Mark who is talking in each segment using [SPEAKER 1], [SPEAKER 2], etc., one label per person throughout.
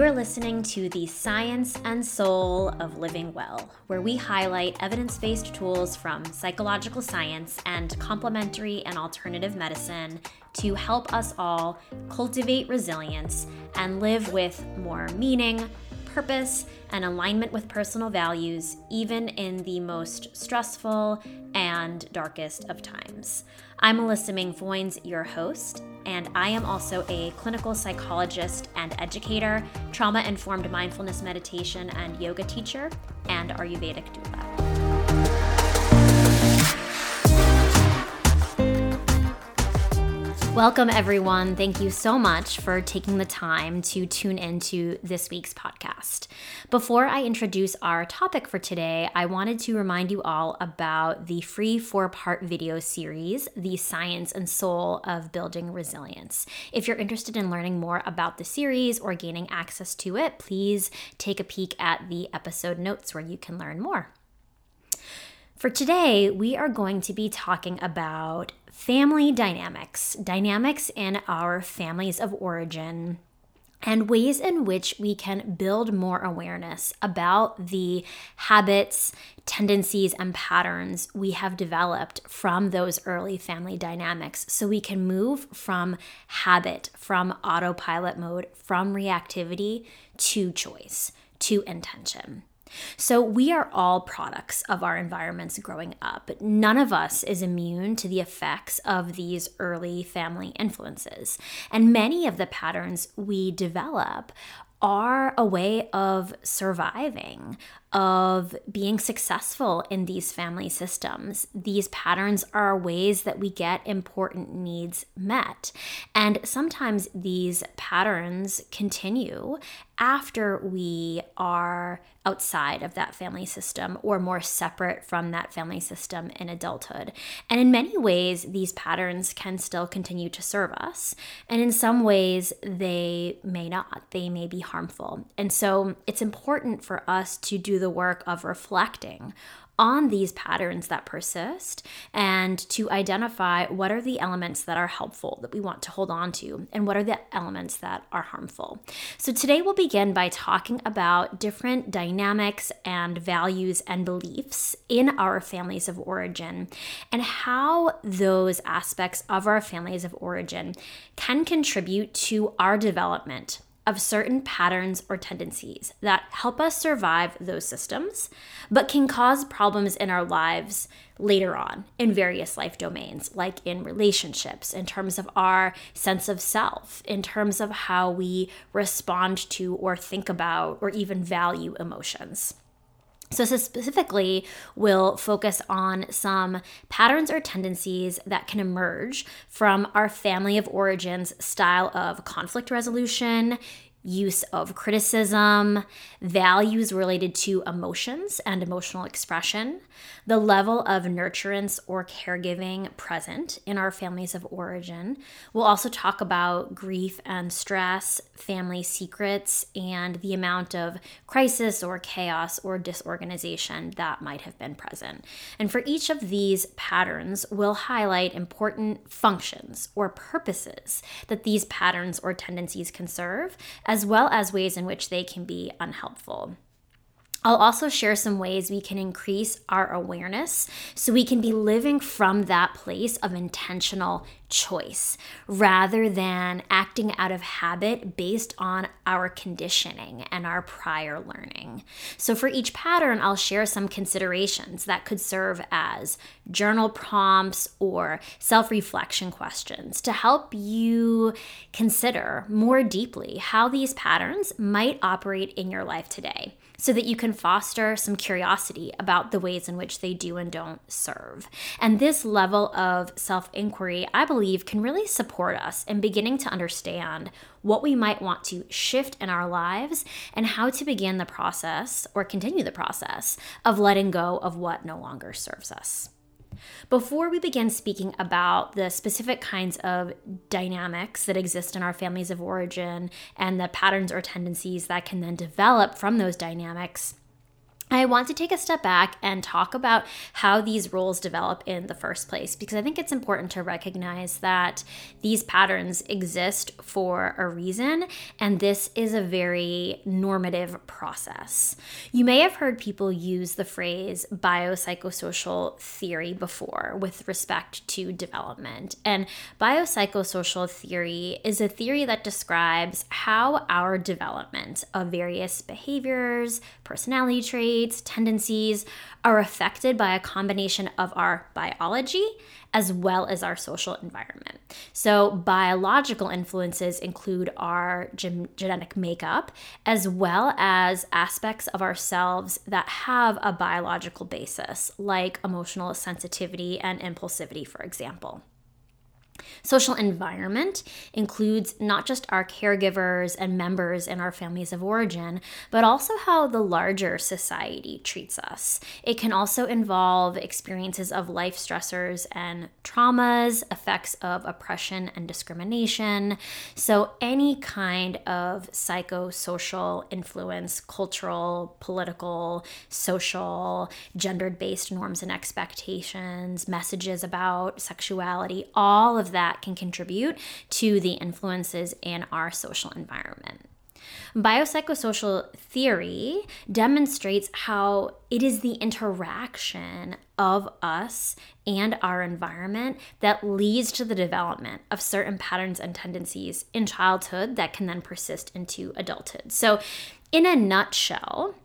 [SPEAKER 1] You are listening to the Science and Soul of Living Well, where we highlight evidence based tools from psychological science and complementary and alternative medicine to help us all cultivate resilience and live with more meaning, purpose, and alignment with personal values, even in the most stressful and darkest of times. I'm Melissa Ming Foynes, your host, and I am also a clinical psychologist and educator, trauma informed mindfulness meditation and yoga teacher, and Ayurvedic doula. Welcome, everyone. Thank you so much for taking the time to tune into this week's podcast. Before I introduce our topic for today, I wanted to remind you all about the free four part video series, The Science and Soul of Building Resilience. If you're interested in learning more about the series or gaining access to it, please take a peek at the episode notes where you can learn more. For today, we are going to be talking about family dynamics, dynamics in our families of origin, and ways in which we can build more awareness about the habits, tendencies, and patterns we have developed from those early family dynamics so we can move from habit, from autopilot mode, from reactivity to choice, to intention. So, we are all products of our environments growing up. None of us is immune to the effects of these early family influences. And many of the patterns we develop are a way of surviving, of being successful in these family systems. These patterns are ways that we get important needs met. And sometimes these patterns continue after we are outside of that family system or more separate from that family system in adulthood. And in many ways, these patterns can still continue to serve us. And in some ways, they may not. They may be harmful. And so it's important for us to do the work of reflecting on these patterns that persist and to identify what are the elements that are helpful that we want to hold on to and what are the elements that are harmful. So, today we'll begin by talking about different dynamics and values and beliefs in our families of origin and how those aspects of our families of origin can contribute to our development of certain patterns or tendencies that help us survive those systems, but can cause problems in our lives later on in various life domains, like in relationships, in terms of our sense of self, in terms of how we respond to or think about or even value emotions. So, specifically, we'll focus on some patterns or tendencies that can emerge from our family of origins style of conflict resolution, use of criticism, values related to emotions and emotional expression, the level of nurturance or caregiving present in our families of origin. We'll also talk about grief and stress, family secrets, and the amount of crisis or chaos or disorganization that might have been present. And for each of these patterns, we'll highlight important functions or purposes that these patterns or tendencies can serve as well as ways in which they can be unhelpful. I'll also share some ways we can increase our awareness so we can be living from that place of intentional choice rather than acting out of habit based on our conditioning and our prior learning. So, for each pattern, I'll share some considerations that could serve as journal prompts or self reflection questions to help you consider more deeply how these patterns might operate in your life today so that you can foster some curiosity about the ways in which they do and don't serve. And this level of self inquiry, I believe, can really support us in beginning to understand what we might want to shift in our lives and how to begin the process or continue the process of letting go of what no longer serves us. Before we begin speaking about the specific kinds of dynamics that exist in our families of origin and the patterns or tendencies that can then develop from those dynamics, I want to take a step back and talk about how these roles develop in the first place because I think it's important to recognize that these patterns exist for a reason and this is a very normative process. You may have heard people use the phrase biopsychosocial theory before with respect to development. And biopsychosocial theory is a theory that describes how our development of various behaviors, personality traits, traits, tendencies are affected by a combination of our biology as well as our social environment. So, biological influences include our gen- genetic makeup as well as aspects of ourselves that have a biological basis, like emotional sensitivity and impulsivity, for example. Social environment includes not just our caregivers and members in our families of origin, but also how the larger society treats us. It can also involve experiences of life stressors and traumas, effects of oppression and discrimination. So, any kind of psychosocial influence, cultural, political, social, gendered based norms and expectations, messages about sexuality, all of that can contribute to the influences in our social environment. Biopsychosocial theory demonstrates how it is the interaction of us and our environment that leads to the development of certain patterns and tendencies in childhood that can then persist into adulthood. So, in a nutshell,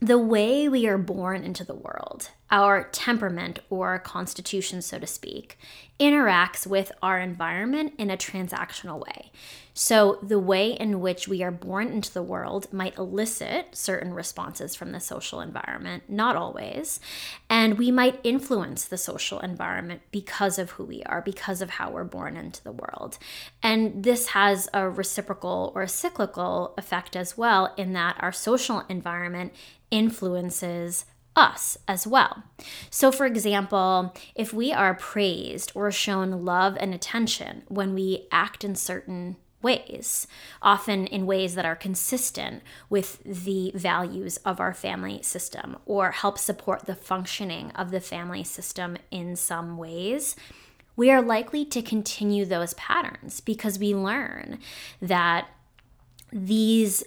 [SPEAKER 1] the way we are born into the world, our temperament or constitution, so to speak, interacts with our environment in a transactional way. So, the way in which we are born into the world might elicit certain responses from the social environment, not always. And we might influence the social environment because of who we are, because of how we're born into the world. And this has a reciprocal or a cyclical effect as well, in that our social environment influences us as well. So, for example, if we are praised or shown love and attention when we act in certain ways, often in ways that are consistent with the values of our family system or help support the functioning of the family system in some ways, we are likely to continue those patterns because we learn that these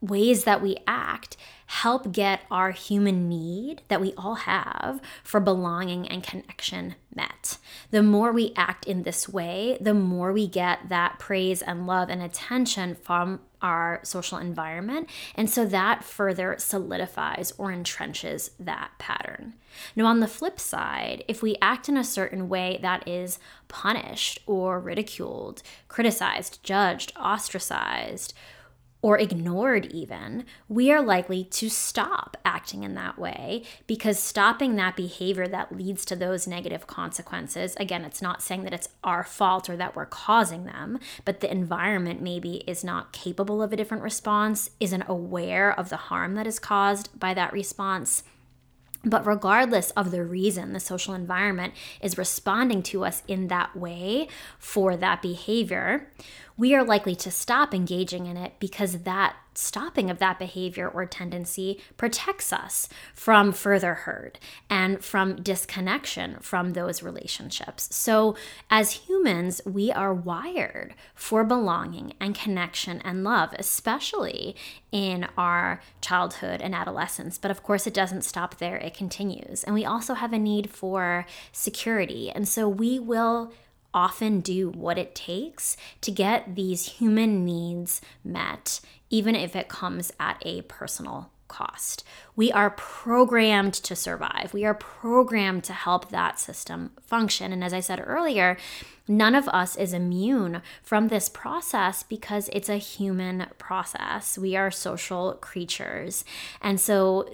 [SPEAKER 1] ways that we act help get our human need that we all have for belonging and connection met. The more we act in this way, the more we get that praise and love and attention from our social environment. And so that further solidifies or entrenches that pattern. Now, on the flip side, if we act in a certain way that is punished or ridiculed, criticized, judged, ostracized, or ignored, even, we are likely to stop acting in that way because stopping that behavior that leads to those negative consequences, again, it's not saying that it's our fault or that we're causing them, but the environment maybe is not capable of a different response, isn't aware of the harm that is caused by that response. But regardless of the reason the social environment is responding to us in that way for that behavior, we are likely to stop engaging in it because that stopping of that behavior or tendency protects us from further hurt and from disconnection from those relationships. So, as humans, we are wired for belonging and connection and love, especially in our childhood and adolescence. But of course, it doesn't stop there, it continues. And we also have a need for security. And so, we will often do what it takes to get these human needs met, even if it comes at a personal cost. We are programmed to survive. We are programmed to help that system function. And as I said earlier, none of us is immune from this process because it's a human process. We are social creatures. And so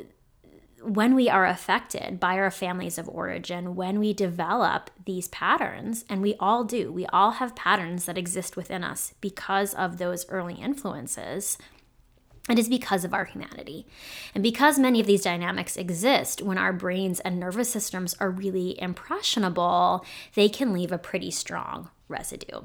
[SPEAKER 1] when we are affected by our families of origin, when we develop these patterns, and we all do, we all have patterns that exist within us because of those early influences. It is because of our humanity. And because many of these dynamics exist when our brains and nervous systems are really impressionable, they can leave a pretty strong residue.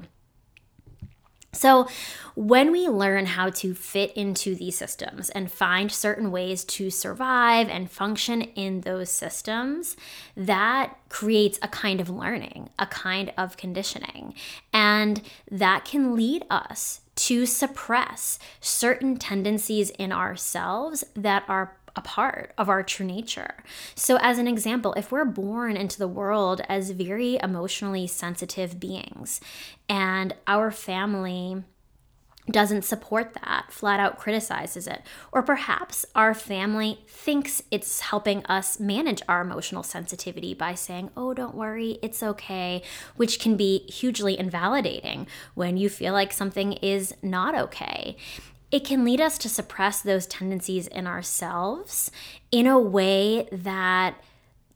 [SPEAKER 1] So, when we learn how to fit into these systems and find certain ways to survive and function in those systems, that creates a kind of learning, a kind of conditioning. And that can lead us to suppress certain tendencies in ourselves that are a part of our true nature. So, as an example, if we're born into the world as very emotionally sensitive beings and our family doesn't support that, flat out criticizes it. Or perhaps our family thinks it's helping us manage our emotional sensitivity by saying, oh, don't worry, it's okay, which can be hugely invalidating when you feel like something is not okay. It can lead us to suppress those tendencies in ourselves in a way that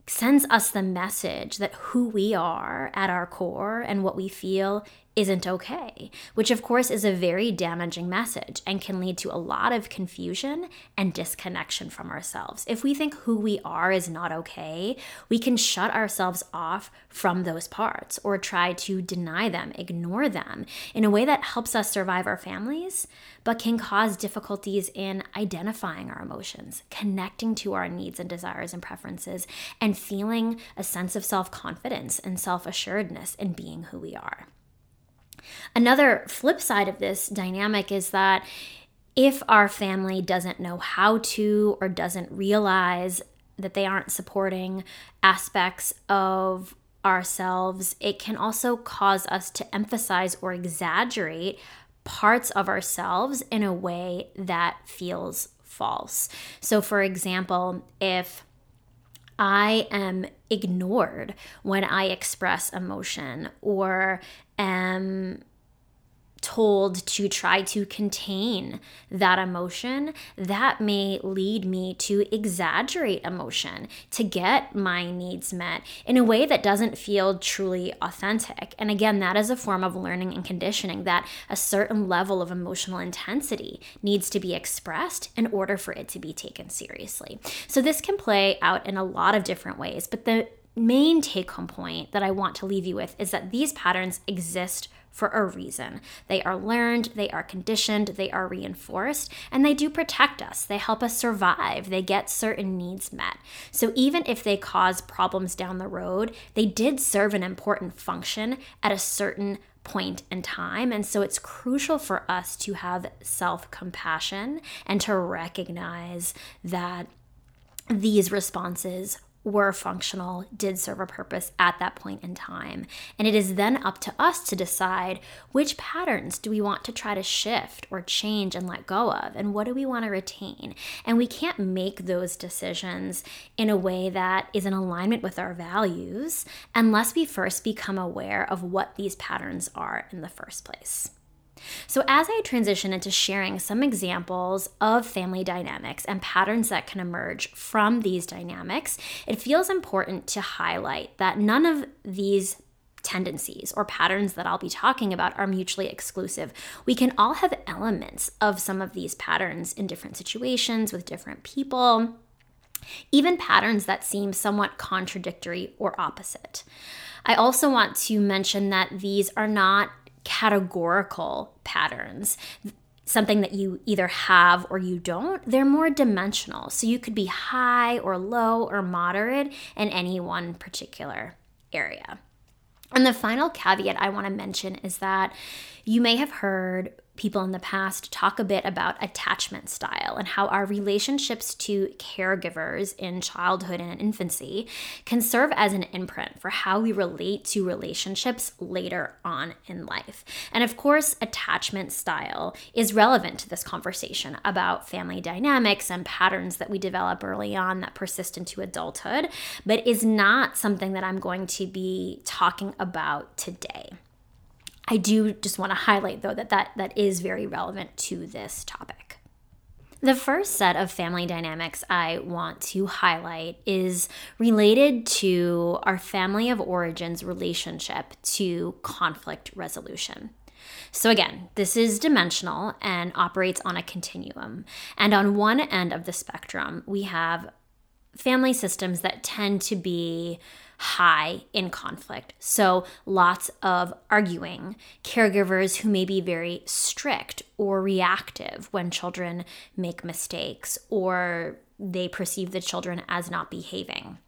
[SPEAKER 1] sends us the message that who we are at our core and what we feel isn't okay, which of course is a very damaging message and can lead to a lot of confusion and disconnection from ourselves. If we think who we are is not okay, we can shut ourselves off from those parts or try to deny them, ignore them in a way that helps us survive our families, but can cause difficulties in identifying our emotions, connecting to our needs and desires and preferences, and feeling a sense of self confidence and self assuredness in being who we are. Another flip side of this dynamic is that if our family doesn't know how to or doesn't realize that they aren't supporting aspects of ourselves, it can also cause us to emphasize or exaggerate parts of ourselves in a way that feels false. So, for example, if I am ignored when I express emotion or am told to try to contain that emotion, that may lead me to exaggerate emotion to get my needs met in a way that doesn't feel truly authentic. And again, that is a form of learning and conditioning that a certain level of emotional intensity needs to be expressed in order for it to be taken seriously. So this can play out in a lot of different ways, but the main take home point that I want to leave you with is that these patterns exist for a reason. They are learned, they are conditioned, they are reinforced, and they do protect us. They help us survive, they get certain needs met. So even if they cause problems down the road, they did serve an important function at a certain point in time. And so it's crucial for us to have self compassion and to recognize that these responses were functional, did serve a purpose at that point in time. And it is then up to us to decide which patterns do we want to try to shift or change and let go of, and what do we want to retain. And we can't make those decisions in a way that is in alignment with our values unless we first become aware of what these patterns are in the first place. So, as I transition into sharing some examples of family dynamics and patterns that can emerge from these dynamics, it feels important to highlight that none of these tendencies or patterns that I'll be talking about are mutually exclusive. We can all have elements of some of these patterns in different situations with different people, even patterns that seem somewhat contradictory or opposite. I also want to mention that these are not categorical patterns something that you either have or you don't, they're more dimensional. So you could be high or low or moderate in any one particular area. And the final caveat I want to mention is that you may have heard people in the past talk a bit about attachment style and how our relationships to caregivers in childhood and infancy can serve as an imprint for how we relate to relationships later on in life. And of course, attachment style is relevant to this conversation about family dynamics and patterns that we develop early on that persist into adulthood, but is not something that I'm going to be talking about today. I do just want to highlight, though, that, that that is very relevant to this topic. The first set of family dynamics I want to highlight is related to our family of origins relationship to conflict resolution. So, again, this is dimensional and operates on a continuum. And on one end of the spectrum, we have family systems that tend to be high in conflict. So, lots of arguing, caregivers who may be very strict or reactive when children make mistakes or they perceive the children as not behaving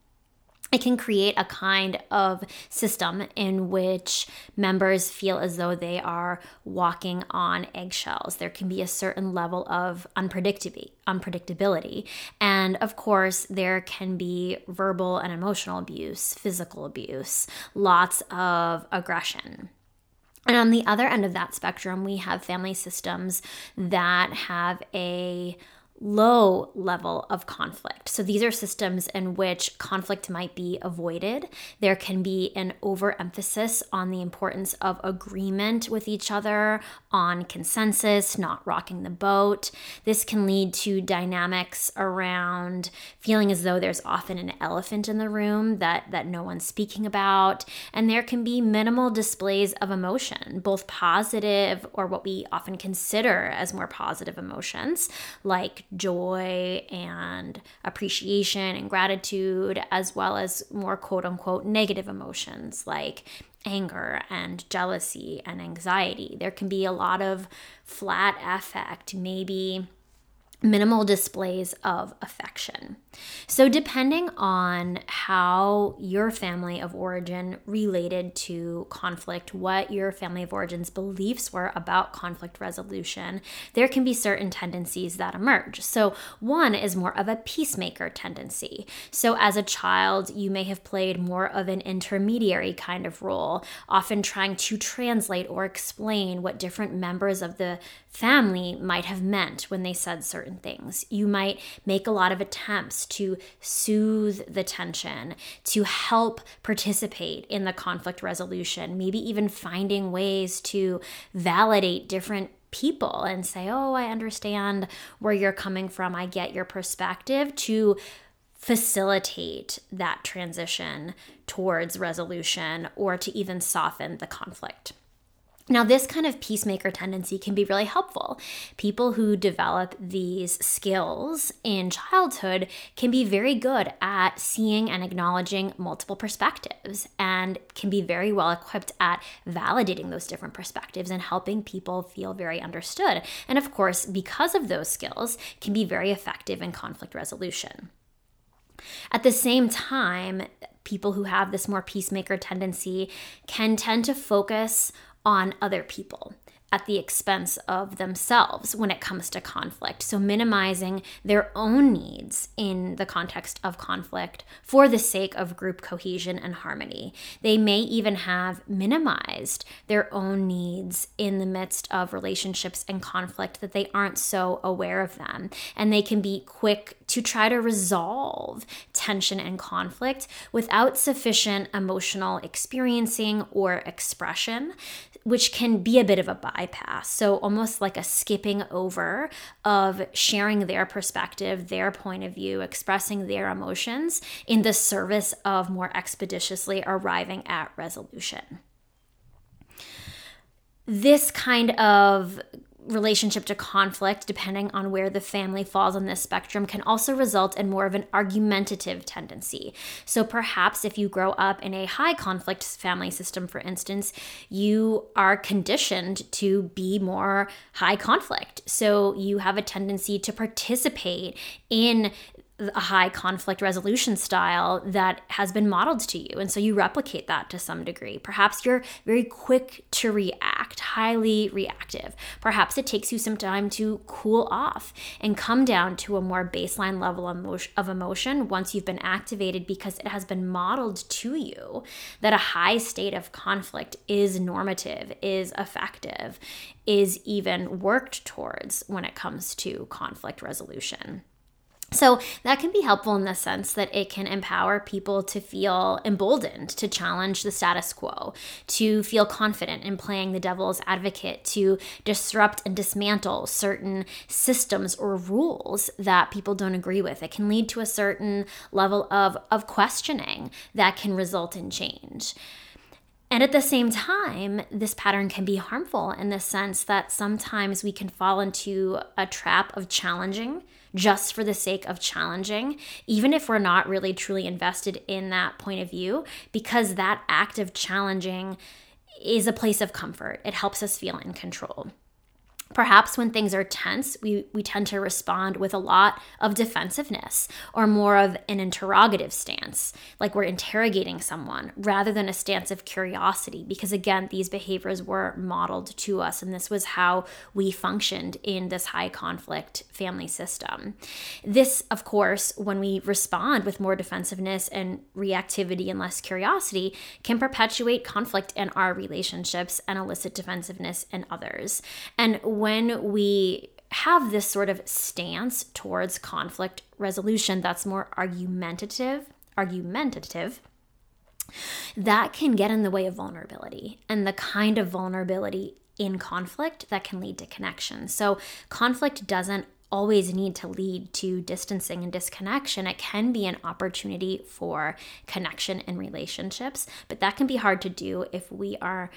[SPEAKER 1] it can create a kind of system in which members feel as though they are walking on eggshells. There can be a certain level of unpredictability. And of course, there can be verbal and emotional abuse, physical abuse, lots of aggression. And on the other end of that spectrum, we have family systems that have a low level of conflict. So these are systems in which conflict might be avoided. There can be an overemphasis on the importance of agreement with each other, on consensus, not rocking the boat. This can lead to dynamics around feeling as though there's often an elephant in the room that that no one's speaking about, and there can be minimal displays of emotion, both positive or what we often consider as more positive emotions, like joy and appreciation and gratitude, as well as more quote unquote negative emotions like anger and jealousy and anxiety. There can be a lot of flat affect, maybe minimal displays of affection. So, depending on how your family of origin related to conflict, what your family of origin's beliefs were about conflict resolution, there can be certain tendencies that emerge. So, one is more of a peacemaker tendency. So, as a child, you may have played more of an intermediary kind of role, often trying to translate or explain what different members of the family might have meant when they said certain things. You might make a lot of attempts to soothe the tension, to help participate in the conflict resolution, maybe even finding ways to validate different people and say, Oh, I understand where you're coming from. I get your perspective to facilitate that transition towards resolution or to even soften the conflict. Now, this kind of peacemaker tendency can be really helpful. People who develop these skills in childhood can be very good at seeing and acknowledging multiple perspectives and can be very well equipped at validating those different perspectives and helping people feel very understood. And of course, because of those skills, can be very effective in conflict resolution. At the same time, people who have this more peacemaker tendency can tend to focus on other people at the expense of themselves when it comes to conflict. So, minimizing their own needs in the context of conflict for the sake of group cohesion and harmony. They may even have minimized their own needs in the midst of relationships and conflict that they aren't so aware of them. And they can be quick to try to resolve tension and conflict without sufficient emotional experiencing or expression which can be a bit of a bypass. So, almost like a skipping over of sharing their perspective, their point of view, expressing their emotions in the service of more expeditiously arriving at resolution. This kind of relationship to conflict, depending on where the family falls on this spectrum, can also result in more of an argumentative tendency. So perhaps if you grow up in a high conflict family system, for instance, you are conditioned to be more high conflict. So you have a tendency to participate in a high conflict resolution style that has been modeled to you. And so you replicate that to some degree. Perhaps you're very quick to react, highly reactive. Perhaps it takes you some time to cool off and come down to a more baseline level of emotion once you've been activated because it has been modeled to you that a high state of conflict is normative, is effective, is even worked towards when it comes to conflict resolution. So that can be helpful in the sense that it can empower people to feel emboldened to challenge the status quo, to feel confident in playing the devil's advocate, to disrupt and dismantle certain systems or rules that people don't agree with. It can lead to a certain level of, of questioning that can result in change. And at the same time, this pattern can be harmful in the sense that sometimes we can fall into a trap of challenging just for the sake of challenging, even if we're not really truly invested in that point of view, because that act of challenging is a place of comfort. It helps us feel in control. Perhaps when things are tense, we, we tend to respond with a lot of defensiveness or more of an interrogative stance, like we're interrogating someone, rather than a stance of curiosity, because again, these behaviors were modeled to us, and this was how we functioned in this high conflict family system. This, of course, when we respond with more defensiveness and reactivity and less curiosity, can perpetuate conflict in our relationships and elicit defensiveness in others. And when we have this sort of stance towards conflict resolution that's more argumentative, argumentative, that can get in the way of vulnerability and the kind of vulnerability in conflict that can lead to connection. So, conflict doesn't always need to lead to distancing and disconnection. It can be an opportunity for connection and relationships, but that can be hard to do if we are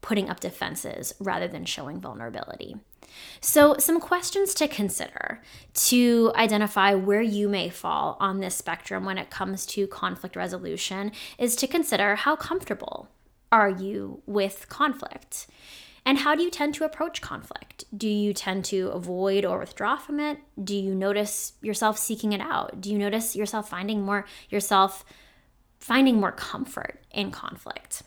[SPEAKER 1] putting up defenses rather than showing vulnerability. So, some questions to consider to identify where you may fall on this spectrum when it comes to conflict resolution is to consider how comfortable are you with conflict? And how do you tend to approach conflict? Do you tend to avoid or withdraw from it? Do you notice yourself seeking it out? Do you notice yourself finding more yourself finding more comfort in conflict?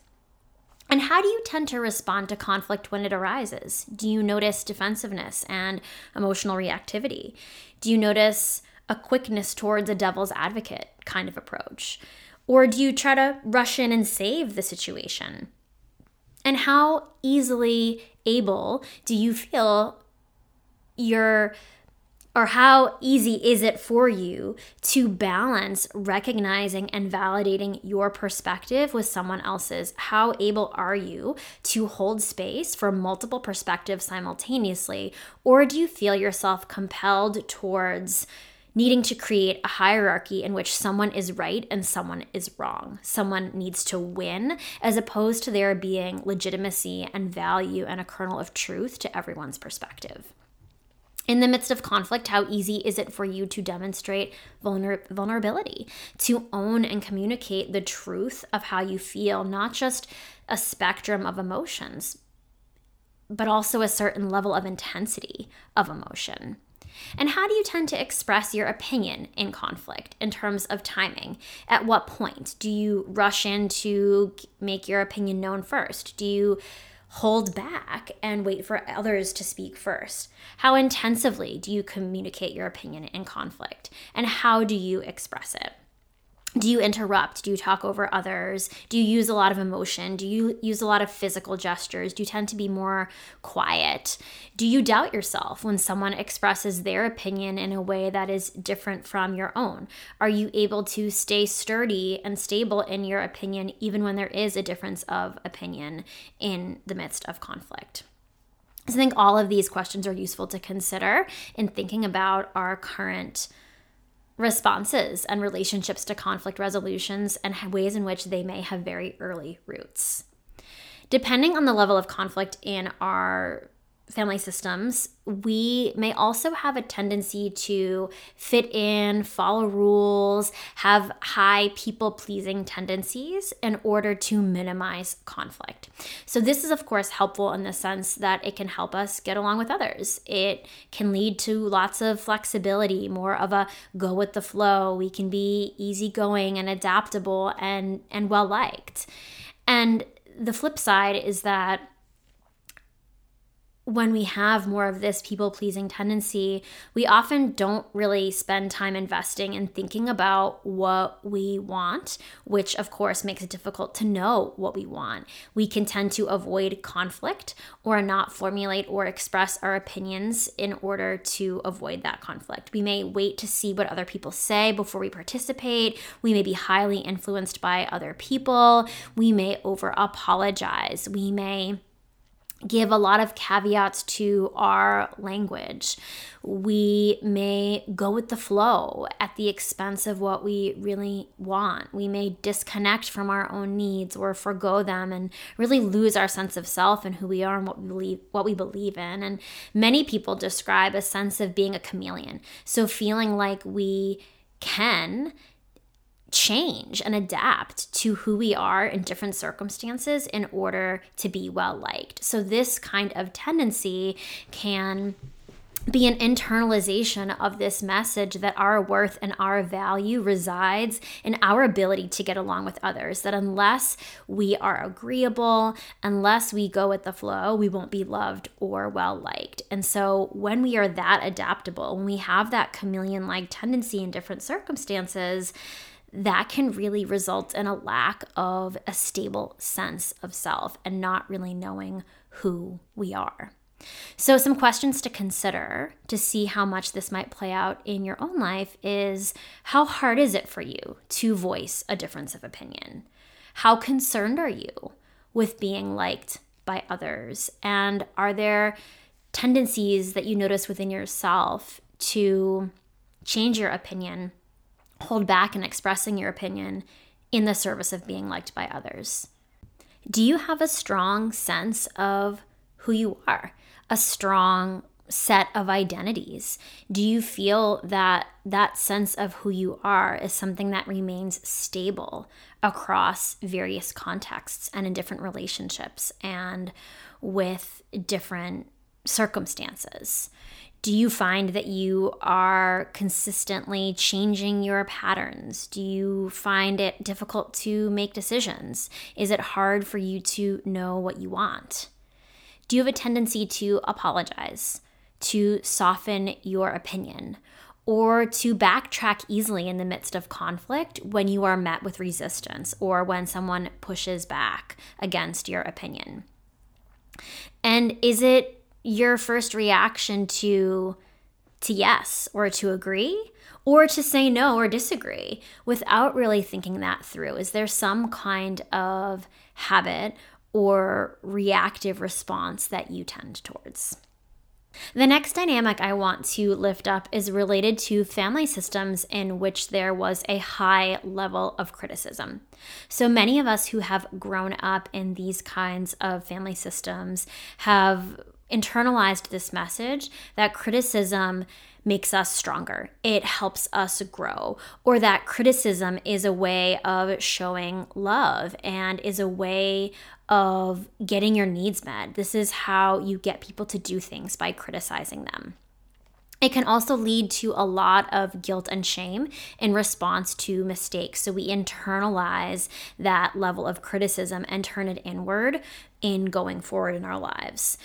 [SPEAKER 1] And how do you tend to respond to conflict when it arises? Do you notice defensiveness and emotional reactivity? Do you notice a quickness towards a devil's advocate kind of approach? Or do you try to rush in and save the situation? And how easily able do you feel you're or how easy is it for you to balance recognizing and validating your perspective with someone else's? How able are you to hold space for multiple perspectives simultaneously? Or do you feel yourself compelled towards needing to create a hierarchy in which someone is right and someone is wrong? Someone needs to win, as opposed to there being legitimacy and value and a kernel of truth to everyone's perspective in the midst of conflict, how easy is it for you to demonstrate vulner- vulnerability, to own and communicate the truth of how you feel, not just a spectrum of emotions, but also a certain level of intensity of emotion? And how do you tend to express your opinion in conflict in terms of timing? At what point? Do you rush in to make your opinion known first? Do you hold back and wait for others to speak first? How intensively do you communicate your opinion in conflict? And how do you express it? Do you interrupt? Do you talk over others? Do you use a lot of emotion? Do you use a lot of physical gestures? Do you tend to be more quiet? Do you doubt yourself when someone expresses their opinion in a way that is different from your own? Are you able to stay sturdy and stable in your opinion even when there is a difference of opinion in the midst of conflict? So I think all of these questions are useful to consider in thinking about our current responses and relationships to conflict resolutions and ways in which they may have very early roots. Depending on the level of conflict in our family systems, we may also have a tendency to fit in, follow rules, have high people pleasing tendencies in order to minimize conflict. So, this is, of course, helpful in the sense that it can help us get along with others. It can lead to lots of flexibility, more of a go with the flow. We can be easygoing and adaptable and, and well liked. And the flip side is that when we have more of this people pleasing tendency, we often don't really spend time investing in thinking about what we want, which of course makes it difficult to know what we want. We can tend to avoid conflict or not formulate or express our opinions in order to avoid that conflict. We may wait to see what other people say before we participate. We may be highly influenced by other people. We may over apologize. We may give a lot of caveats to our language. We may go with the flow at the expense of what we really want. We may disconnect from our own needs or forego them and really lose our sense of self and who we are and what we believe what we believe in. And many people describe a sense of being a chameleon. So feeling like we can change and adapt to who we are in different circumstances in order to be well liked. So, this kind of tendency can be an internalization of this message that our worth and our value resides in our ability to get along with others. That unless we are agreeable, unless we go with the flow, we won't be loved or well liked. And so, when we are that adaptable, when we have that chameleon like tendency in different circumstances, that can really result in a lack of a stable sense of self and not really knowing who we are. So, some questions to consider to see how much this might play out in your own life is how hard is it for you to voice a difference of opinion? How concerned are you with being liked by others? And are there tendencies that you notice within yourself to change your opinion hold back in expressing your opinion in the service of being liked by others? Do you have a strong sense of who you are? A strong set of identities? Do you feel that that sense of who you are is something that remains stable across various contexts and in different relationships and with different circumstances? Do you find that you are consistently changing your patterns? Do you find it difficult to make decisions? Is it hard for you to know what you want? Do you have a tendency to apologize, to soften your opinion, or to backtrack easily in the midst of conflict when you are met with resistance or when someone pushes back against your opinion? And is it your first reaction to to yes or to agree or to say no or disagree without really thinking that through is there some kind of habit or reactive response that you tend towards the next dynamic I want to lift up is related to family systems in which there was a high level of criticism. So many of us who have grown up in these kinds of family systems have internalized this message that criticism makes us stronger. It helps us grow. Or that criticism is a way of showing love and is a way of getting your needs met. This is how you get people to do things by criticizing them. It can also lead to a lot of guilt and shame in response to mistakes. So we internalize that level of criticism and turn it inward in going forward in our lives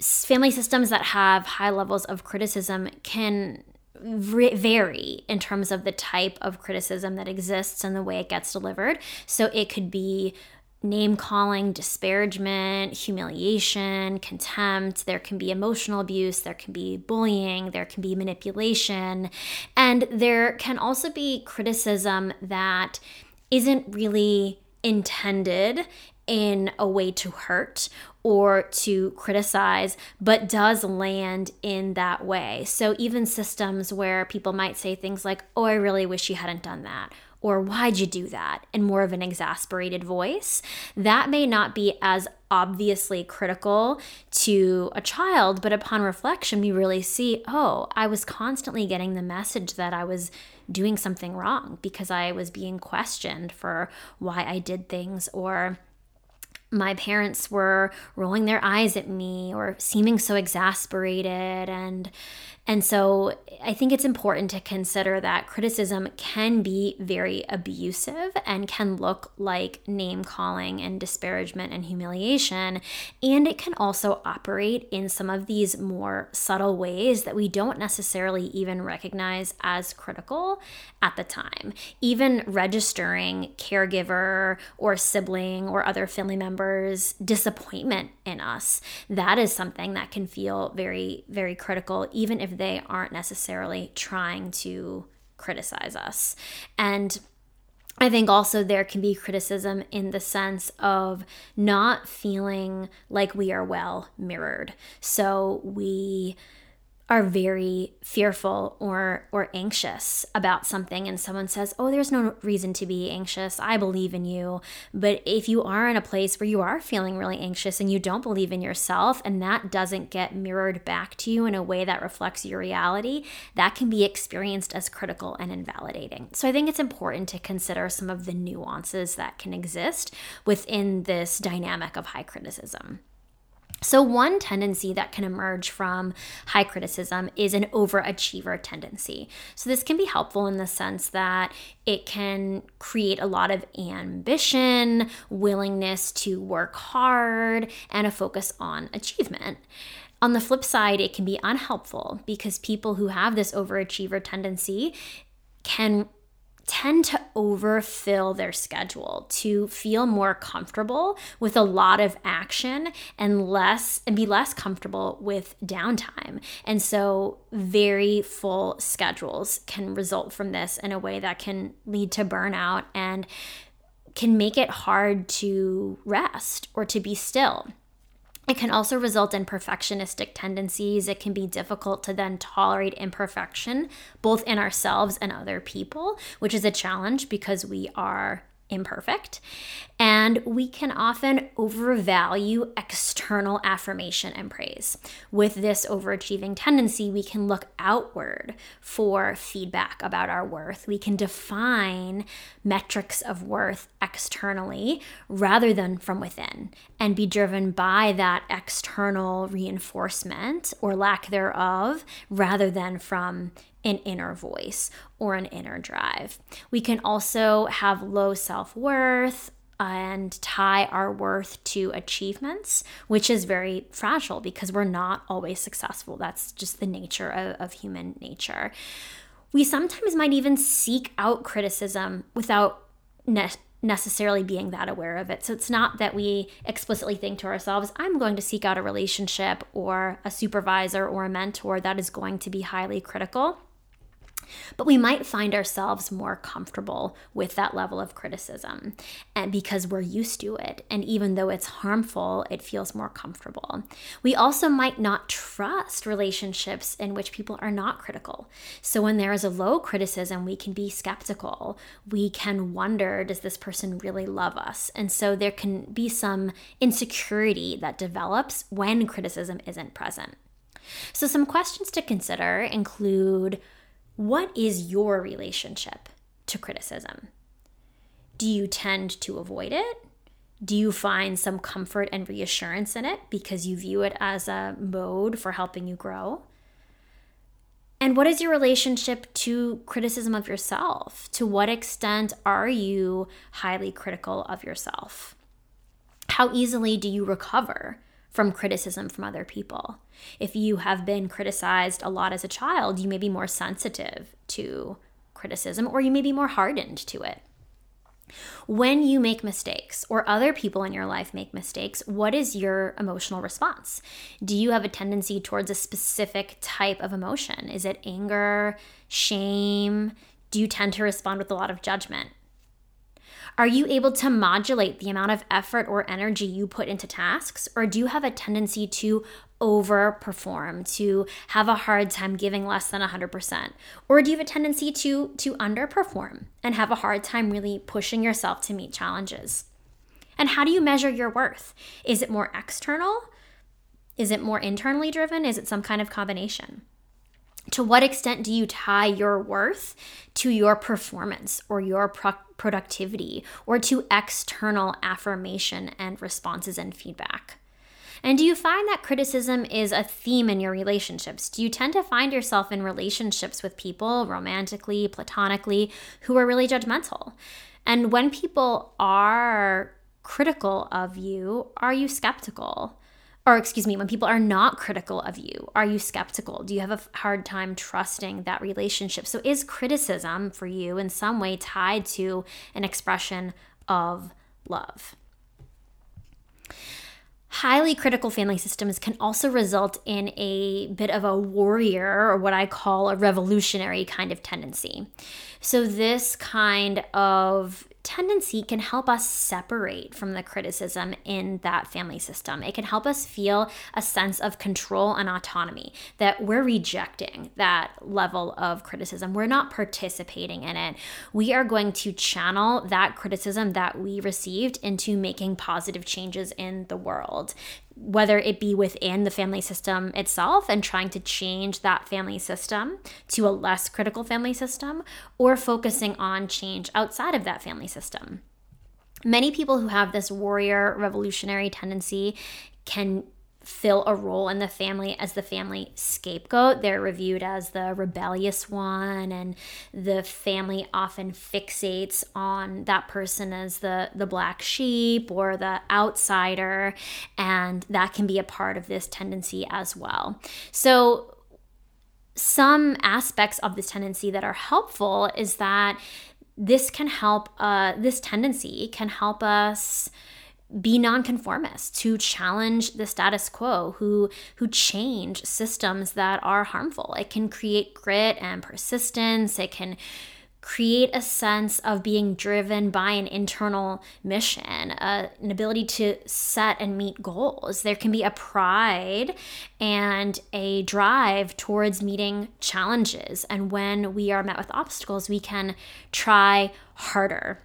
[SPEAKER 1] family systems that have high levels of criticism can vary in terms of the type of criticism that exists and the way it gets delivered. So it could be name calling, disparagement, humiliation, contempt. There can be emotional abuse, there can be bullying, there can be manipulation, and there can also be criticism that isn't really intended in a way to hurt or to criticize, but does land in that way. So, even systems where people might say things like, Oh, I really wish you hadn't done that, or Why'd you do that, in more of an exasperated voice, that may not be as obviously critical to a child, but upon reflection, we really see, Oh, I was constantly getting the message that I was doing something wrong because I was being questioned for why I did things or my parents were rolling their eyes at me or seeming so exasperated and and so I think it's important to consider that criticism can be very abusive and can look like name calling and disparagement and humiliation. And it can also operate in some of these more subtle ways that we don't necessarily even recognize as critical at the time. Even registering caregiver or sibling or other family disappointment in us, that is something that can feel very, very critical, even if they aren't necessarily trying to criticize us. And I think also there can be criticism in the sense of not feeling like we are well mirrored. So we are very fearful or or anxious about something and someone says, "Oh, there's no reason to be anxious. I believe in you." But if you are in a place where you are feeling really anxious and you don't believe in yourself and that doesn't get mirrored back to you in a way that reflects your reality, that can be experienced as critical and invalidating. So I think it's important to consider some of the nuances that can exist within this dynamic of high criticism. So, one tendency that can emerge from high criticism is an overachiever tendency. So, this can be helpful in the sense that it can create a lot of ambition, willingness to work hard, and a focus on achievement. On the flip side, it can be unhelpful because people who have this overachiever tendency can tend to overfill their schedule to feel more comfortable with a lot of action and less and be less comfortable with downtime. And so very full schedules can result from this in a way that can lead to burnout and can make it hard to rest or to be still. It can also result in perfectionistic tendencies. It can be difficult to then tolerate imperfection, both in ourselves and other people, which is a challenge because we are imperfect. And we can often overvalue external affirmation and praise. With this overachieving tendency, we can look outward for feedback about our worth. We can define metrics of worth externally rather than from within and be driven by that external reinforcement or lack thereof rather than from an inner voice or an inner drive. We can also have low self worth and tie our worth to achievements, which is very fragile because we're not always successful. That's just the nature of, of human nature. We sometimes might even seek out criticism without ne- necessarily being that aware of it. So it's not that we explicitly think to ourselves, I'm going to seek out a relationship or a supervisor or a mentor that is going to be highly critical but we might find ourselves more comfortable with that level of criticism and because we're used to it. And even though it's harmful, it feels more comfortable. We also might not trust relationships in which people are not critical. So when there is a low criticism, we can be skeptical. We can wonder, does this person really love us? And so there can be some insecurity that develops when criticism isn't present. So, some questions to consider include what is your relationship to criticism? Do you tend to avoid it? Do you find some comfort and reassurance in it because you view it as a mode for helping you grow? And what is your relationship to criticism of yourself? To what extent are you highly critical of yourself? How easily do you recover from criticism from other people. If you have been criticized a lot as a child, you may be more sensitive to criticism or you may be more hardened to it. When you make mistakes or other people in your life make mistakes, what is your emotional response? Do you have a tendency towards a specific type of emotion? Is it anger, shame? Do you tend to respond with a lot of judgment? Are you able to modulate the amount of effort or energy you put into tasks? Or do you have a tendency to overperform, to have a hard time giving less than 100%? Or do you have a tendency to, to underperform and have a hard time really pushing yourself to meet challenges? And how do you measure your worth? Is it more external? Is it more internally driven? Is it some kind of combination? to what extent do you tie your worth to your performance or your pro- productivity or to external affirmation and responses and feedback? And do you find that criticism is a theme in your relationships? Do you tend to find yourself in relationships with people, romantically, platonically, who are really judgmental? And when people are critical of you, are you skeptical? or excuse me, when people are not critical of you, are you skeptical? Do you have a hard time trusting that relationship? So, is criticism for you in some way tied to an expression of love? Highly critical family systems can also result in a bit of a warrior or what I call a revolutionary kind of tendency. So, this kind of tendency can help us separate from the criticism in that family system. It can help us feel a sense of control and autonomy that we're rejecting that level of criticism. We're not participating in it. We are going to channel that criticism that we received into making positive changes in the world whether it be within the family system itself and trying to change that family system to a less critical family system, or focusing on change outside of that family system. Many people who have this warrior revolutionary tendency can fill a role in the family as the family scapegoat. They're reviewed as the rebellious one and the family often fixates on that person as the the black sheep or the outsider and that can be a part of this tendency as well. So some aspects of this tendency that are helpful is that this can help uh, this tendency can help us be nonconformist to challenge the status quo who who change systems that are harmful it can create grit and persistence it can create a sense of being driven by an internal mission, uh, an ability to set and meet goals. There can be a pride and a drive towards meeting challenges. And when we are met with obstacles, we can try harder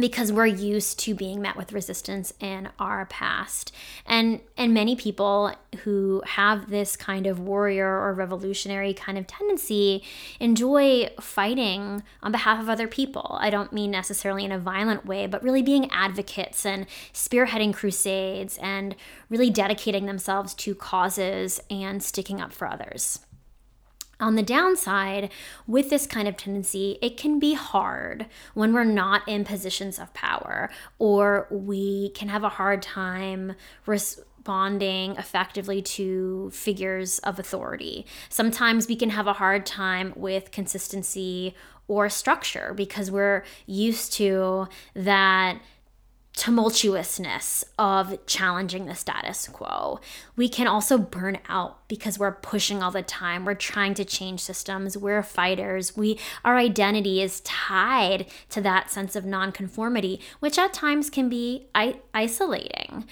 [SPEAKER 1] because we're used to being met with resistance in our past. And and many people who have this kind of warrior or revolutionary kind of tendency enjoy fighting on behalf of other people. I don't mean necessarily in a violent way but really being advocates and spearheading crusades and really dedicating themselves to causes and sticking up for others on the downside, with this kind of tendency, it can be hard when we're not in positions of power, or we can have a hard time responding effectively to figures of authority. Sometimes we can have a hard time with consistency or structure because we're used to that tumultuousness of challenging the status quo. We can also burn out because we're pushing all the time. We're trying to change systems. We're fighters. We our identity is tied to that sense of nonconformity, which at times can be I- isolating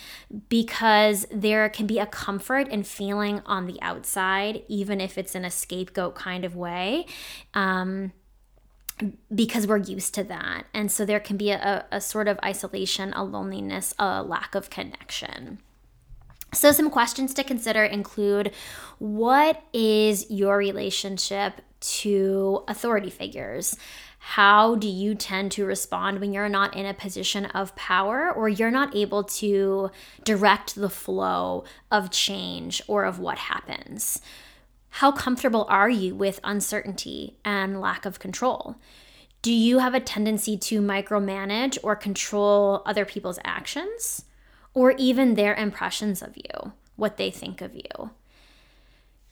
[SPEAKER 1] because there can be a comfort in feeling on the outside, even if it's in a scapegoat kind of way. Um, because we're used to that. And so there can be a, a sort of isolation, a loneliness, a lack of connection. So, some questions to consider include what is your relationship to authority figures? How do you tend to respond when you're not in a position of power or you're not able to direct the flow of change or of what happens? How comfortable are you with uncertainty and lack of control? Do you have a tendency to micromanage or control other people's actions or even their impressions of you, what they think of you?